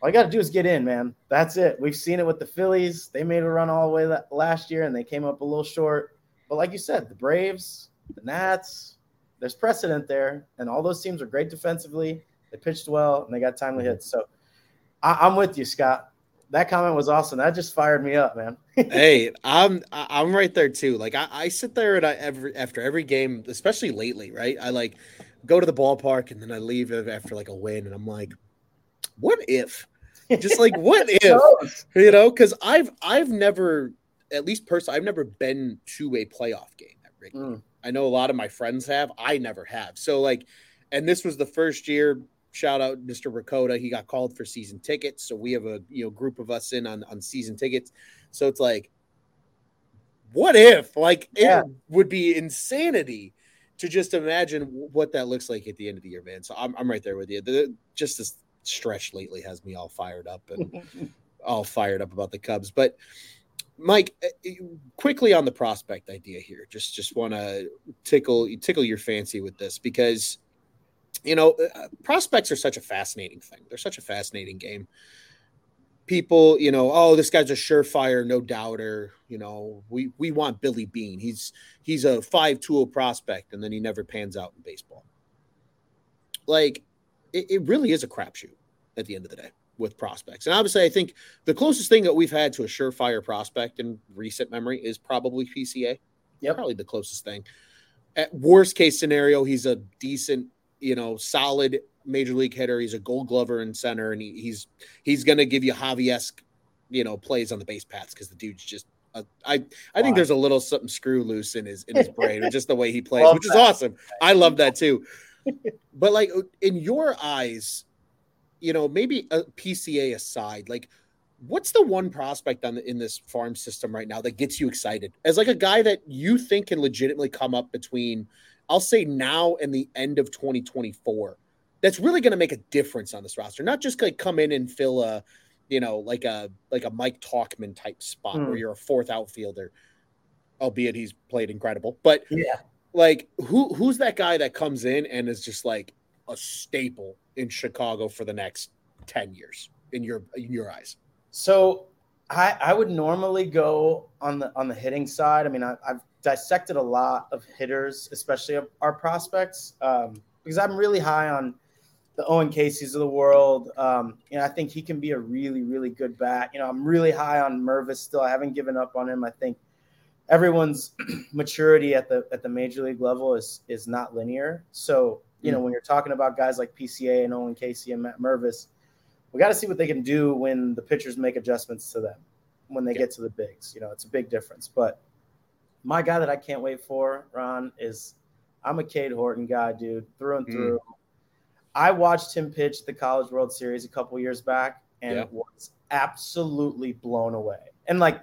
all you got to do is get in, man. That's it. We've seen it with the Phillies. They made a run all the way last year and they came up a little short. But like you said, the Braves, the Nats, there's precedent there. And all those teams are great defensively. They pitched well and they got timely hits. So I, I'm with you, Scott. That comment was awesome. That just fired me up, man. [laughs] hey, I'm I'm right there too. Like I, I sit there and I every after every game, especially lately, right? I like go to the ballpark and then I leave after like a win, and I'm like, what if? Just like what [laughs] if? You know, because I've I've never, at least personally, I've never been to a playoff game at Wrigley. Mm. I know a lot of my friends have. I never have. So like, and this was the first year. Shout out Mr. Rakota. He got called for season tickets. So we have a you know group of us in on on season tickets. So it's like, what if? Like Yeah. it would be insanity to just imagine what that looks like at the end of the year, man. So I'm I'm right there with you. The, just this stretch lately has me all fired up and [laughs] all fired up about the Cubs. But Mike, uh, quickly on the prospect idea here. Just just want to tickle tickle your fancy with this because you know uh, prospects are such a fascinating thing. They're such a fascinating game. People, you know, oh, this guy's a surefire, no doubter. You know, we we want Billy Beane. He's he's a five tool prospect, and then he never pans out in baseball. Like, it, it really is a crapshoot at the end of the day with prospects. And obviously, I think the closest thing that we've had to a surefire prospect in recent memory is probably PCA. Yeah, Probably the closest thing. At worst case scenario, he's a decent, you know, solid major league hitter. He's a gold glover in center, and he, he's he's going to give you Javi-esque, you know, plays on the base paths because the dude's just. Uh, I I think Wow. there's a little something screw loose in his in his brain, or just the way he [laughs] plays, Love which is awesome. I love that too. [laughs] but like in your eyes, you know, maybe a PCA aside, like what's the one prospect on the, in this farm system right now that gets you excited as like a guy that you think can legitimately come up between, I'll say now and the end of 2024. That's really going to make a difference on this roster, not just like come in and fill a, you know, like a like a Mike Tauchman type spot Hmm. where you're a fourth outfielder, albeit he's played incredible, but Yeah. like who who's that guy that comes in and is just like a staple in Chicago for the next 10 years in your in your eyes? So I, I would normally go on the on the hitting side. I mean, I, I've dissected a lot of hitters, especially of our prospects, um, because I'm really high on the Owen Caissie's of the world. Um, you know, I think he can be a really, really good bat. You know, I'm really high on Mervis still. I haven't given up on him. I think everyone's [clears throat] maturity at the at the major league level is is not linear. So, you know, when you're talking about guys like PCA and Owen Casey and Matt Mervis, we got to see what they can do when the pitchers make adjustments to them when they Yeah. get to the bigs. You know, it's a big difference. But my guy that I can't wait for, Ron, is I'm a Cade Horton guy, dude, through and Mm. through. I watched him pitch the College World Series a couple years back and Yeah. was absolutely blown away. And like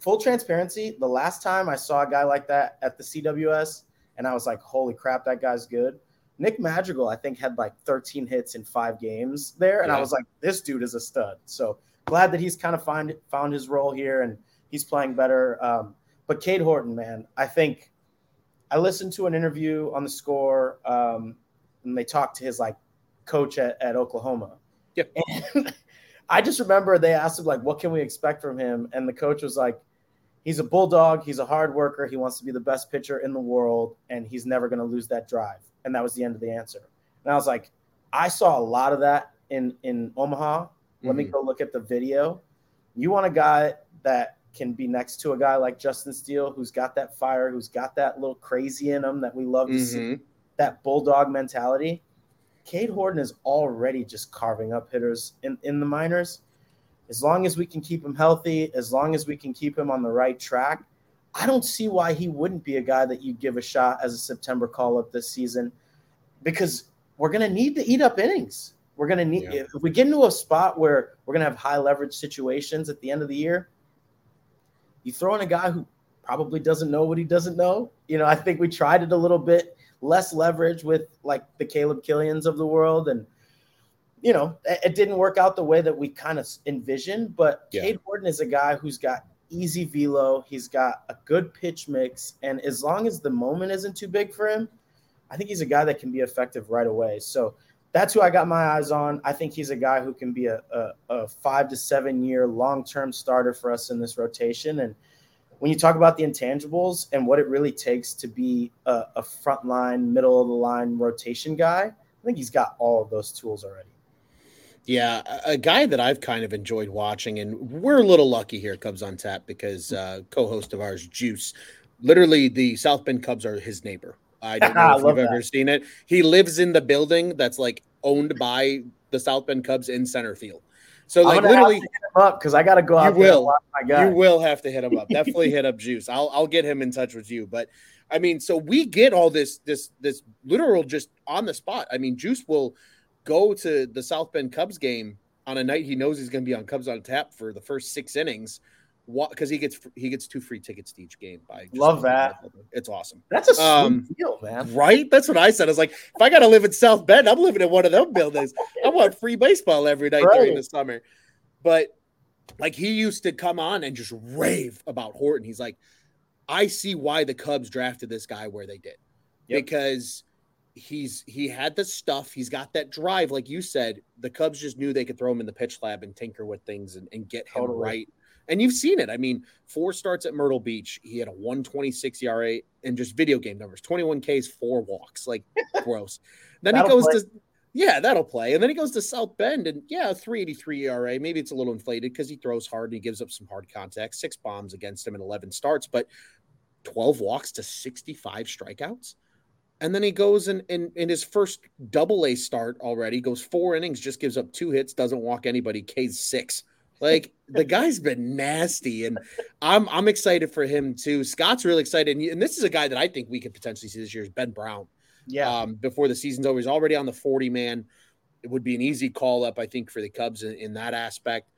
full transparency, the last time I saw a guy like that at the CWS, and I was like, holy crap, that guy's good. Nick Madrigal, I think, had like 13 hits in five games there. And I was like, this dude is a stud. So glad that he's kind of find, found his role here and he's playing better. Um, but Cade Horton, man, I think I listened to an interview on the score um, and they talked to his like coach at, at Oklahoma. Yep. [laughs] And I just remember they asked him like, what can we expect from him? And the coach was like, he's a bulldog. He's a hard worker. He wants to be the best pitcher in the world, and he's never going to lose that drive. And that was the end of the answer. And I was like, I saw a lot of that in in Omaha. Let me Mhm. go look at the video. You want a guy that can be next to a guy like Justin Steele, who's got that fire, who's got that little crazy in him that we love to see, Mhm. that bulldog mentality. Cade Horton is already just carving up hitters in, in the minors. As long as we can keep him healthy, as long as we can keep him on the right track, I don't see why he wouldn't be a guy that you give a shot as a September call up this season because we're going to need to eat up innings. We're going to need, Yeah. if we get into a spot where we're going to have high leverage situations at the end of the year, you throw in a guy who probably doesn't know what he doesn't know. You know, I think we tried it a little bit less leverage with like the Caleb Kilians of the world. And, you know, it, didn't work out the way that we kind of envisioned. But Yeah. Cade Horton is a guy who's got easy velo. He's got a good pitch mix. And as long as the moment isn't too big for him, I think he's a guy that can be effective right away. So that's who I got my eyes on. I think he's a guy who can be a, a, a five to seven year long term starter for us in this rotation. And when you talk about the intangibles and what it really takes to be a, a frontline, middle of the line rotation guy, I think he's got all of those tools already. Yeah, a- guy that I've kind of enjoyed watching, and we're a little lucky here Cubs on Tap because uh, co-host of ours, Juice, literally the South Bend Cubs are his neighbor. I don't [laughs] know if you've that. ever seen it. He lives in the building that's like owned by the South Bend Cubs in center field. So like literally, to hit him up because I got to go You out and will. watch my guy. you will have to hit him up. Definitely hit up [laughs] Juice. I'll I'll get him in touch with you. But I mean, so we get all this this this literal just on the spot. I mean, Juice will go to the South Bend Cubs game on a night he knows he's going to be on Cubs on tap for the first six innings. Because he gets he gets two free tickets to each game. By Love that. It's awesome, That's a sweet Um, deal, man. right? That's what I said. I was like, if I got to live in South Bend, I'm living in one of them buildings. I want free baseball every night during the summer. But like he used to come on and just rave about Horton. He's like, I see why the Cubs drafted this guy where they did. Yep. Because he's he had the stuff, he's got that drive, like you said. The Cubs just knew they could throw him in the pitch lab and tinker with things and, and get him Totally. right. And you've seen it. I mean, four starts at Myrtle Beach. He had a 126 ERA and just video game numbers 21 Ks, four walks. Like, [laughs] gross. Then he goes play. to, yeah, that'll play. And then he goes to South Bend and, yeah, 383 ERA. Maybe it's a little inflated because he throws hard and he gives up some hard contact, six bombs against him in 11 starts, but 12 walks to 65 strikeouts. And then he goes in, in, in his first double A start already, goes four innings, just gives up two hits, doesn't walk anybody, K's six. Like the guy's been nasty, and I'm I'm excited for him too. Scott's really excited, and, and this is a guy that I think we could potentially see this year is Ben Brown. Yeah. Um, before the season's over, he's already on the 40 man. It would be an easy call up, I think, for the Cubs in, in that aspect.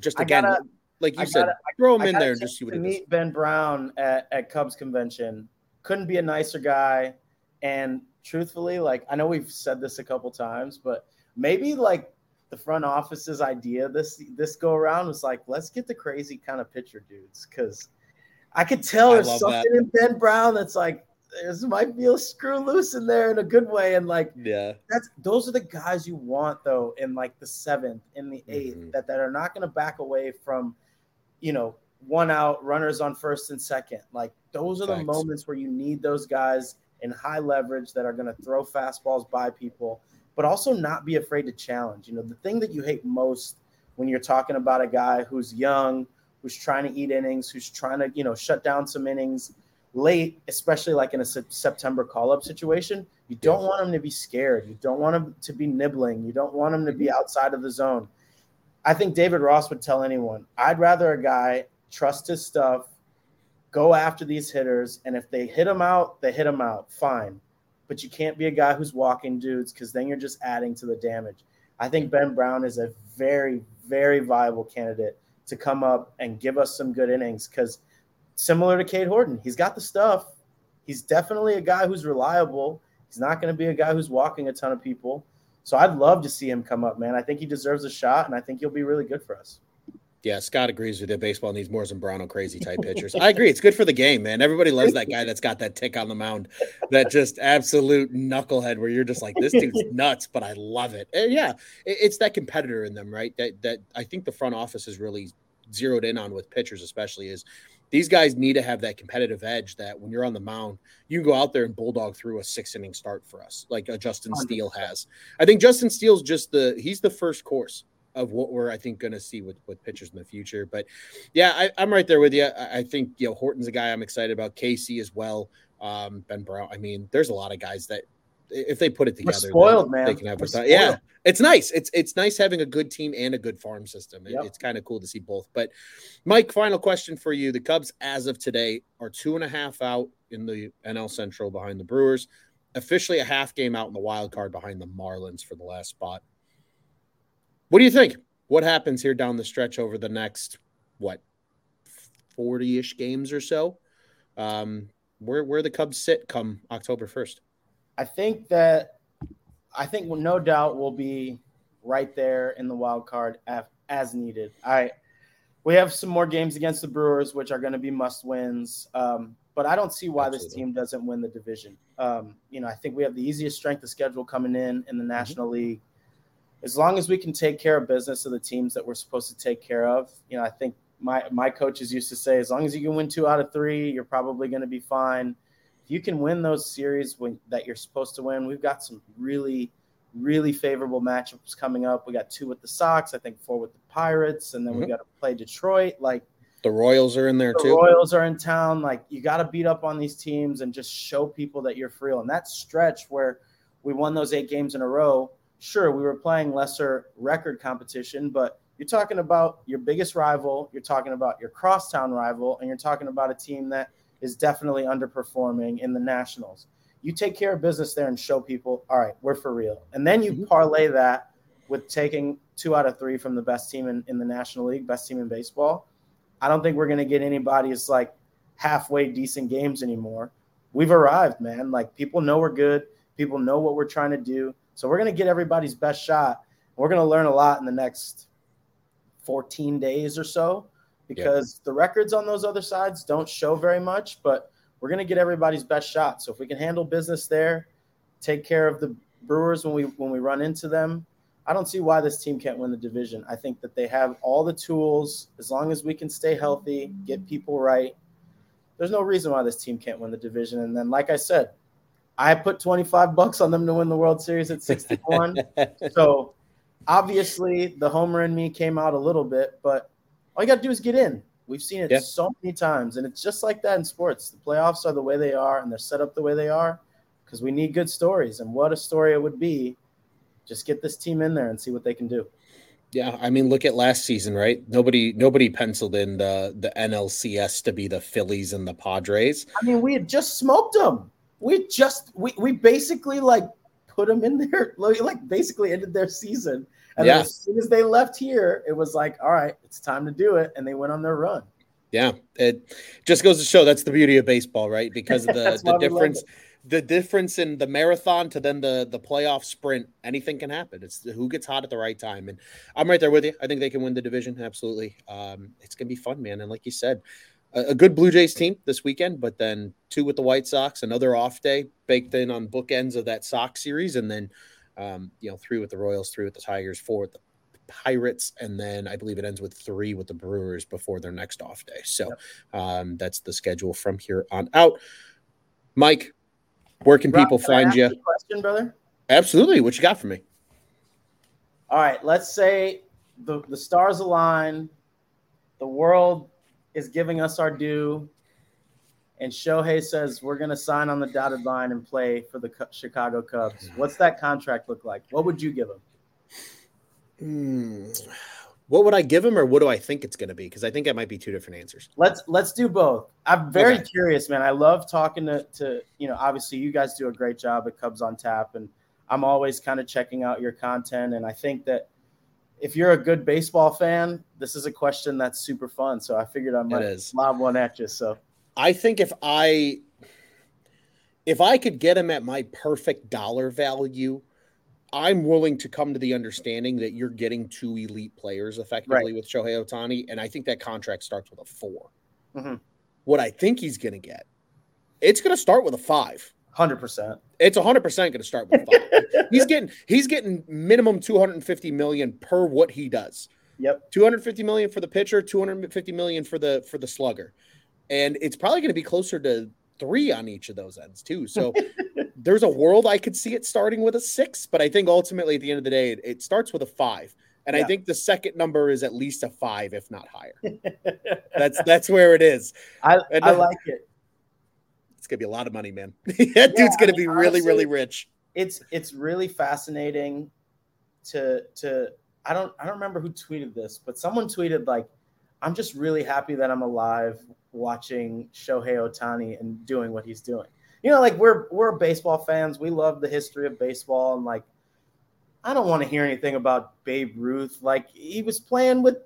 Just again, gotta- like you I said, gotta- throw him I in there and just see what he does. meet Ben Brown at, at Cubs convention. Couldn't be a nicer guy. And truthfully, like I know we've said this a couple times, but maybe like the front office's idea this this go around was like, let's get the crazy kind of pitcher dudes. Because I could tell I there's something in Ben Brown that's like there's might be a screw loose in there in a good way, and like Yeah, that's those are the guys you want though in like the seventh, in the 8th Mhm. that that are not going to back away from, you know, one out runners on first and second. Like those are the moments where you need those guys in high leverage that are going to throw fastballs by people, but also not be afraid to challenge. You know, the thing that you hate most when you're talking about a guy who's young, who's trying to eat innings, who's trying to you know shut down some innings late, especially like in a September call up situation, you don't want him to be scared. You don't want him to be nibbling. You don't want him to be mm-hmm. outside of the zone. I think David Ross would tell anyone, I'd rather a guy trust his stuff, go after these hitters, and if they hit him out, they hit him out. Fine. But you can't be a guy who's walking dudes because then you're just adding to the damage. I think Ben Brown is a very, very viable candidate to come up and give us some good innings because similar to Cade Horton, he's got the stuff. He's definitely a guy who's reliable. He's not going to be a guy who's walking a ton of people. So I'd love to see him come up, man. I think he deserves a shot, and I think he'll be really good for us. Yeah, Scott agrees with you. Baseball needs more Zambrano crazy type [laughs] pitchers. I agree. It's good for the game, man. Everybody loves that guy that's got that tick on the mound, that just absolute knucklehead where you're just like, this dude's [laughs] nuts, but I love it. And yeah, it's that competitor in them, right? That that I think the front office is really zeroed in on with pitchers, especially is these guys need to have that competitive edge that when you're on the mound, you can go out there and bulldog through a six inning start for us, like a Justin Steele has. I think Justin Steele's just the he's the first course of what we're I think going to see with with pitchers in the future. But yeah, I, am right there with you. I, I, think you know Horton's a guy I'm excited about. Caissie as well. Um, ben Brown. I mean, there's a lot of guys that if they put it together, spoiled, they, man. They can have a Yeah, it's nice. It's it's nice having a good team and a good farm system. It, yep. It's kind of cool to see both. But Mike, final question for you: The Cubs, as of today, are two and a half out in the NL Central behind the Brewers. Officially, a half game out in the wild card behind the Marlins for the last spot. What do you think? What happens here down the stretch over the next what forty ish games or so? Um, where where the Cubs sit come October first? I think that I think no doubt we'll be right there in the wild card as needed. I we have some more games against the Brewers, which are going to be must wins. Um, but I don't see why Absolutely. this team doesn't win the division. Um, you know, I think we have the easiest strength of schedule coming in in the mm-hmm. National mm-hmm. League. As long as we can take care of business of the teams that we're supposed to take care of, you know, I think my my coaches used to say, as long as you can win two out of three, you're probably going to be fine if you can win those series when, that you're supposed to win, we've got some really, really favorable matchups coming up. We got two with the Sox, I think four with the Pirates, and then mm-hmm. we got to play Detroit. Like the Royals are in there the too. Royals are in town. Like you got to beat up on these teams and just show people that you're real. And that stretch where we won those eight games in a row, sure, we were playing lesser record competition, but you're talking about your biggest rival, you're talking about your crosstown rival, and you're talking about a team that – is definitely underperforming in the Nationals. You take care of business there and show people, all right, we're for real. And then you mm-hmm. parlay that with taking two out of three from the best team in, in the National League, best team in baseball. I don't think we're going to get anybody's like halfway decent games anymore. We've arrived, man. Like people know we're good. People know what we're trying to do. So we're going to get everybody's best shot. We're going to learn a lot in the next 14 days or so because the records on those other sides don't show very much, but we're going to get everybody's best shot. So if we can handle business there, take care of the Brewers when we when we run into them, I don't see why this team can't win the division. I think that they have all the tools as long as we can stay healthy, get people right. There's no reason why this team can't win the division. And then, like I said, I put 25 bucks on them to win the World Series at 61. [laughs] so obviously, the homer in me came out a little bit, but all you got to do is get in. We've seen it yeah. so many times, and it's just like that in sports. The playoffs are the way they are, and they're set up the way they are because we need good stories. And what a story it would be! Just get this team in there and see what they can do. Yeah, I mean, look at last season, right? Nobody, nobody penciled in the the NLCS to be the Phillies and the Padres. I mean, we had just smoked them. We just, we, we basically like put them in there, [laughs] like basically ended their season and yeah. as soon as they left here, it was like, all right, it's time to do it. And they went on their run. Yeah. It just goes to show that's the beauty of baseball, right? Because of [laughs] the, the difference the difference in the marathon to then the the playoff sprint, anything can happen. It's who gets hot at the right time. And I'm right there with you. I think they can win the division. Absolutely. Um, it's gonna be fun, man. And like you said, a, a, good Blue Jays team this weekend, but then two with the White Sox, another off day baked in on bookends of that Sox series, and then um, you know, three with the Royals, three with the Tigers, four with the Pirates, and then I believe it ends with three with the Brewers before their next off day. So yep. um, that's the schedule from here on out. Mike, where can Rob, people can find you? Question, brother. Absolutely. What you got for me? All right. Let's say the the stars align, the world is giving us our due and Shohei says we're going to sign on the dotted line and play for the Chicago Cubs. What's that contract look like? What would you give him? Mm, What would I give him, or what do I think it's going to be? Because I think it might be two different answers. Let's let's do both. I'm very okay. curious, man. I love talking to to you know. Obviously, you guys do a great job at Cubs on Tap, and I'm always kind of checking out your content. And I think that if you're a good baseball fan, this is a question that's super fun. So I figured I might lob one at you. So I think if I if I could get him at my perfect dollar value, I'm willing to come to the understanding that you're getting two elite players effectively right. with Shohei Ohtani, and I think that contract starts with a 4 mm-hmm. What I think he's going to get, it's going to start with a five. Hundred percent. It's hundred percent going to start with five. [laughs] he's getting he's getting minimum two hundred and fifty million per what he does. Yep. Two hundred fifty million for the pitcher, two hundred fifty million for the for the slugger, and it's probably going to be closer to three on each of those ends too. So [laughs] there's a world I could see it starting with a six, but I think ultimately at the end of the day, it, it starts with a five. And yeah. I think the second number is at least a five, if not higher. [laughs] that's that's where it is. I, and, I uh, like it. It's gonna be a lot of money, man. [laughs] that yeah, dude's gonna I mean, be really, honestly, really rich. It's it's really fascinating to to I don't I don't remember who tweeted this, but someone tweeted like, I'm just really happy that I'm alive watching Shohei Ohtani and doing what he's doing. You know, like we're we're baseball fans. We love the history of baseball, and like I don't want to hear anything about Babe Ruth. Like he was playing with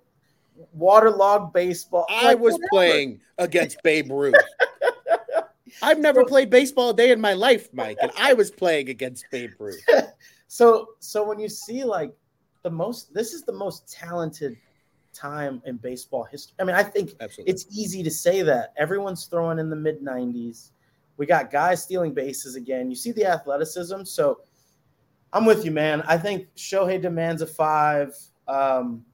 waterlogged baseball. I was whatever. playing against Babe Ruth. [laughs] I've never so, played baseball a day in my life, Mike, and I was playing against Babe Ruth. [laughs] so so when you see like the most this is the most talented time in baseball history. I mean, I think Absolutely. it's easy to say that. Everyone's throwing in the mid 90s. We got guys stealing bases again. You see the athleticism. So I'm with you, man. I think Shohei demands a five. Um,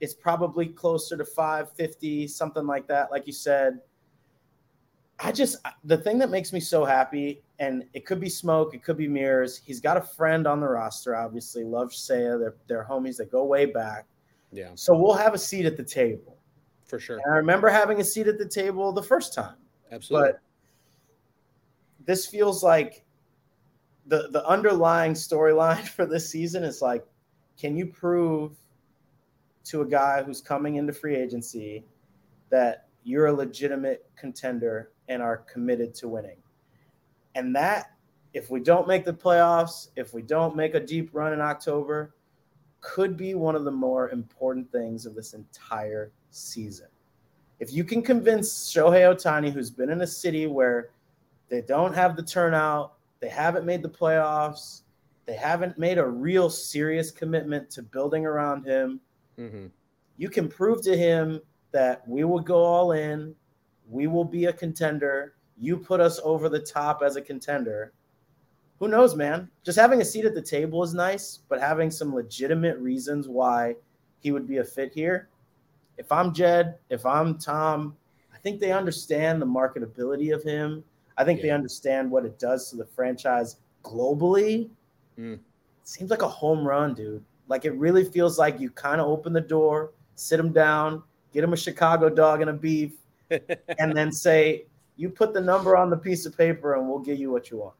it's probably closer to 550, something like that, like you said. I just, the thing that makes me so happy, and it could be smoke, it could be mirrors. He's got a friend on the roster, obviously. Love Seiya. They're, they're homies that go way back. Yeah. So we'll have a seat at the table. For sure. And I remember having a seat at the table the first time. Absolutely. But this feels like the the underlying storyline [laughs] for this season is like, can you prove to a guy who's coming into free agency that you're a legitimate contender and are committed to winning? And that, if we don't make the playoffs, if we don't make a deep run in October, could be one of the more important things of this entire season. If you can convince Shohei Ohtani, who's been in a city where they don't have the turnout, they haven't made the playoffs, they haven't made a real serious commitment to building around him, mm-hmm. you can prove to him that we will go all in, we will be a contender, you put us over the top as a contender who knows, man? Just having a seat at the table is nice, but having some legitimate reasons why he would be a fit here. If I'm Jed, if I'm Tom, I think they understand the marketability of him. I think yeah. they understand what it does to the franchise globally. Mm. Seems like a home run, dude. Like it really feels like you kind of open the door, sit him down, get him a Chicago dog and a beef, and then say, "You put the number on the piece of paper, and we'll give you what you want."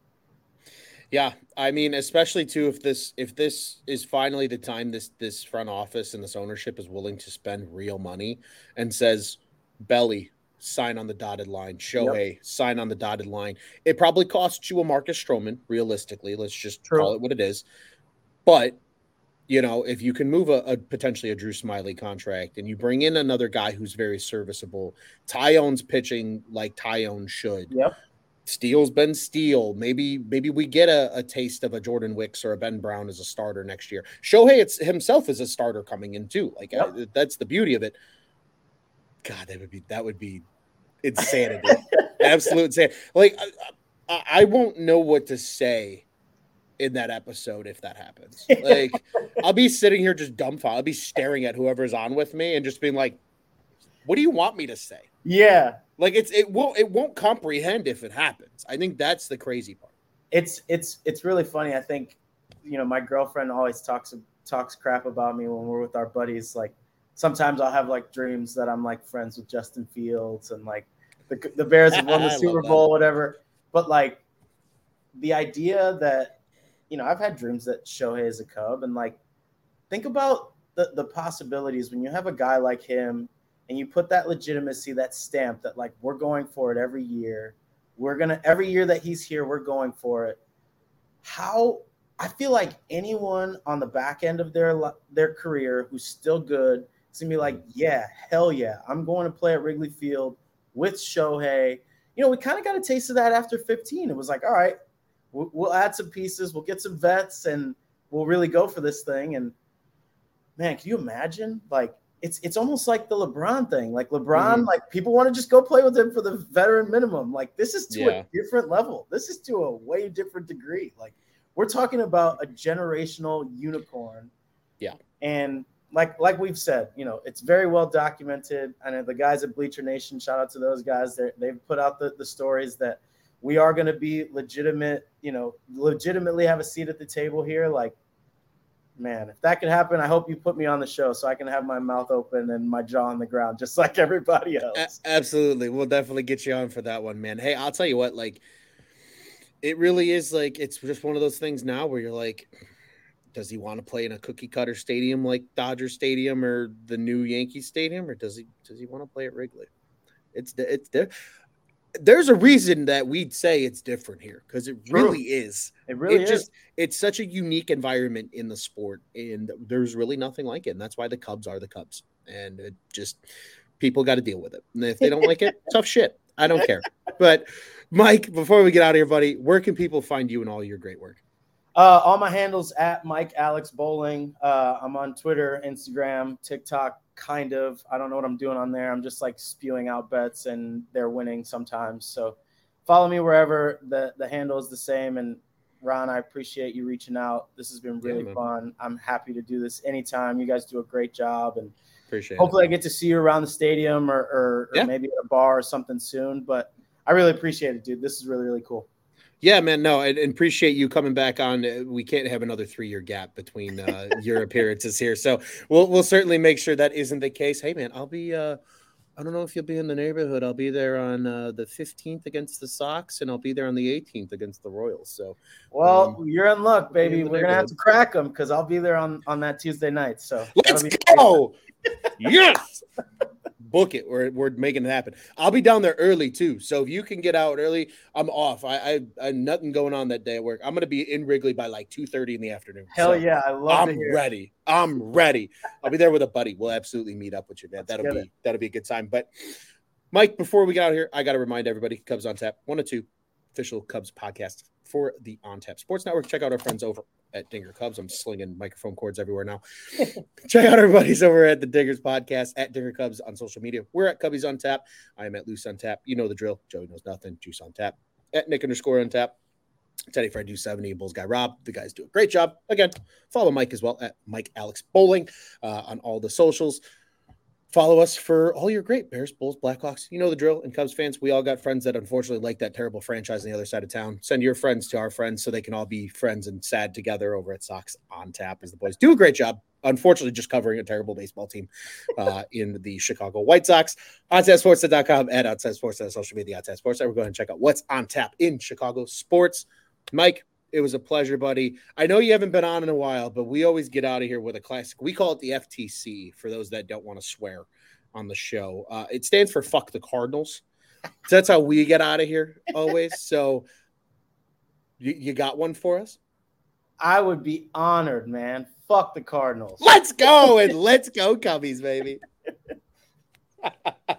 Yeah, I mean, especially too if this if this is finally the time this this front office and this ownership is willing to spend real money and says, Belly, sign on the dotted line. Shohei, yep. sign on the dotted line. It probably costs you a Marcus Stroman, realistically. Let's just True. call it what it is. But you know, if you can move a, a, potentially a Drew Smyly contract and you bring in another guy who's very serviceable, Taillon's pitching like Taillon should. Yep. Steele's been Steele. Maybe maybe we get a, a, taste of a Jordan Wicks or a Ben Brown as a starter next year. Shohei it's himself is a starter coming in too. Like yep. uh, that's the beauty of it. God, that would be that would be insanity, [laughs] absolute insanity. Like I, I won't know what to say in that episode if that happens. Like [laughs] I'll be sitting here just dumbfounded. I'll be staring at whoever's on with me and just being like, "What do you want me to say?" Yeah, like it's it won't it won't comprehend if it happens. I think that's the crazy part. It's it's it's really funny. I think you know my girlfriend always talks talks crap about me when we're with our buddies. Like sometimes I'll have like dreams that I'm like friends with Justin Fields and like the the Bears have won the [laughs] Super Bowl, whatever. But like the idea that you know I've had dreams that Shohei is a Cub and like think about the, the possibilities when you have a guy like him and you put that legitimacy, that stamp that like we're going for it every year. We're gonna every year that he's here, we're going for it. How I feel like anyone on the back end of their their career who's still good, it's gonna be like, yeah, hell yeah, I'm going to play at Wrigley Field with Shohei. You know, we kind of got a taste of that after 15. It was like, all right, we'll, we'll add some pieces, we'll get some vets, and we'll really go for this thing. And man, can you imagine? Like, it's it's almost like the LeBron thing. Like LeBron, mm-hmm. like people want to just go play with him for the veteran minimum. Like this is to yeah. a different level. This is to a way different degree. Like we're talking about a generational unicorn. Yeah. And like like we've said, you know, it's very well documented. And the guys at Bleacher Nation, shout out to those guys. They they've put out the, the stories that we are going to be legitimate, you know, legitimately have a seat at the table here. Like, man, if that could happen, I hope you put me on the show so I can have my mouth open and my jaw on the ground, just [laughs] like everybody else. A- absolutely. We'll definitely get you on for that one, man. Hey, I'll tell you what, like, it really is like it's just one of those things now where you're like, does he want to play in a cookie cutter stadium like Dodger Stadium or the new Yankee Stadium, or does he does he want to play at Wrigley? It's it's there's a reason that we'd say it's different here because it True. really is. It really it is. Just, it's such a unique environment in the sport, and there's really nothing like it. And that's why the Cubs are the Cubs, and it just people got to deal with it. And if they don't like it, tough shit. I don't care. But Mike, before we get out of here, buddy, where can people find you and all your great work? Uh, all my handles at Mike Alex Bolling. Uh, I'm on Twitter, Instagram, TikTok, kind of. I don't know what I'm doing on there. I'm just like spewing out bets and they're winning sometimes. So follow me wherever the, the handle is the same. And Ron, I appreciate you reaching out. This has been really yeah, fun. I'm happy to do this anytime. You guys do a great job and appreciate hopefully it. I get to see you around the stadium or, or, yeah. or maybe at a bar or something soon. But I really appreciate it, dude. This is really, really cool. Yeah, man. No, and, and appreciate you coming back on. Uh, we can't have another three-year gap between uh, your appearances here, so we'll we'll certainly make sure that isn't the case. Hey, man, I'll be. Uh, I don't know if you'll be in the neighborhood. I'll be there on uh, the 15th against the Sox, and I'll be there on the 18th against the Royals. So, well, um, you're in luck, baby. We're gonna have to crack them because I'll be there on on that Tuesday night. So let's go. Yes book it. We're, we're making it happen. I'll be down there early too. So if you can get out early, I'm off. I, I, I nothing going on that day at work. I'm gonna be in Wrigley by like two thirty in the afternoon. Hell so yeah, I love. It. I'm ready. I'm ready. I'll be there with a buddy. We'll absolutely meet up with you, man. That'll be it. that'll be a good time. But Mike, before we get out here, I got to remind everybody: Cubs on tap, one or two official Cubs podcast for the On Tap Sports Network. Check out our friends over at Dinger Cubs. I'm slinging microphone cords everywhere now. [laughs] Check out our buddies over at the Dingers podcast at Dinger Cubs on social media. We're at Cubbies on Tap. I am at Luce on Tap. You know the drill. Joey knows nothing. Juice on Tap. At Nick underscore on Tap. Teddy Fred do 70 Bulls guy Rob. The guys do a great job. Again, follow Mike as well at Mike Alex Bolling uh, on all the socials. Follow us for all your great Bears, Bulls, Blackhawks. You know the drill. And Cubs fans, we all got friends that unfortunately like that terrible franchise on the other side of town. Send your friends to our friends so they can all be friends and sad together over at Sox on Tap as the boys do a great job. Unfortunately, just covering a terrible baseball team uh, in the Chicago White Sox. OnTapSports.com and Outside Sports on social media, Sports. We're going to check out what's on tap in Chicago sports. Mike, it was a pleasure, buddy. I know you haven't been on in a while, but we always get out of here with a classic. We call it the FTC for those that don't want to swear on the show. Uh, it stands for fuck the Cardinals. So [laughs] that's how we get out of here always. So you, you got one for us? I would be honored, man. Fuck the Cardinals. Let's go and let's go, Cubbies, baby. [laughs]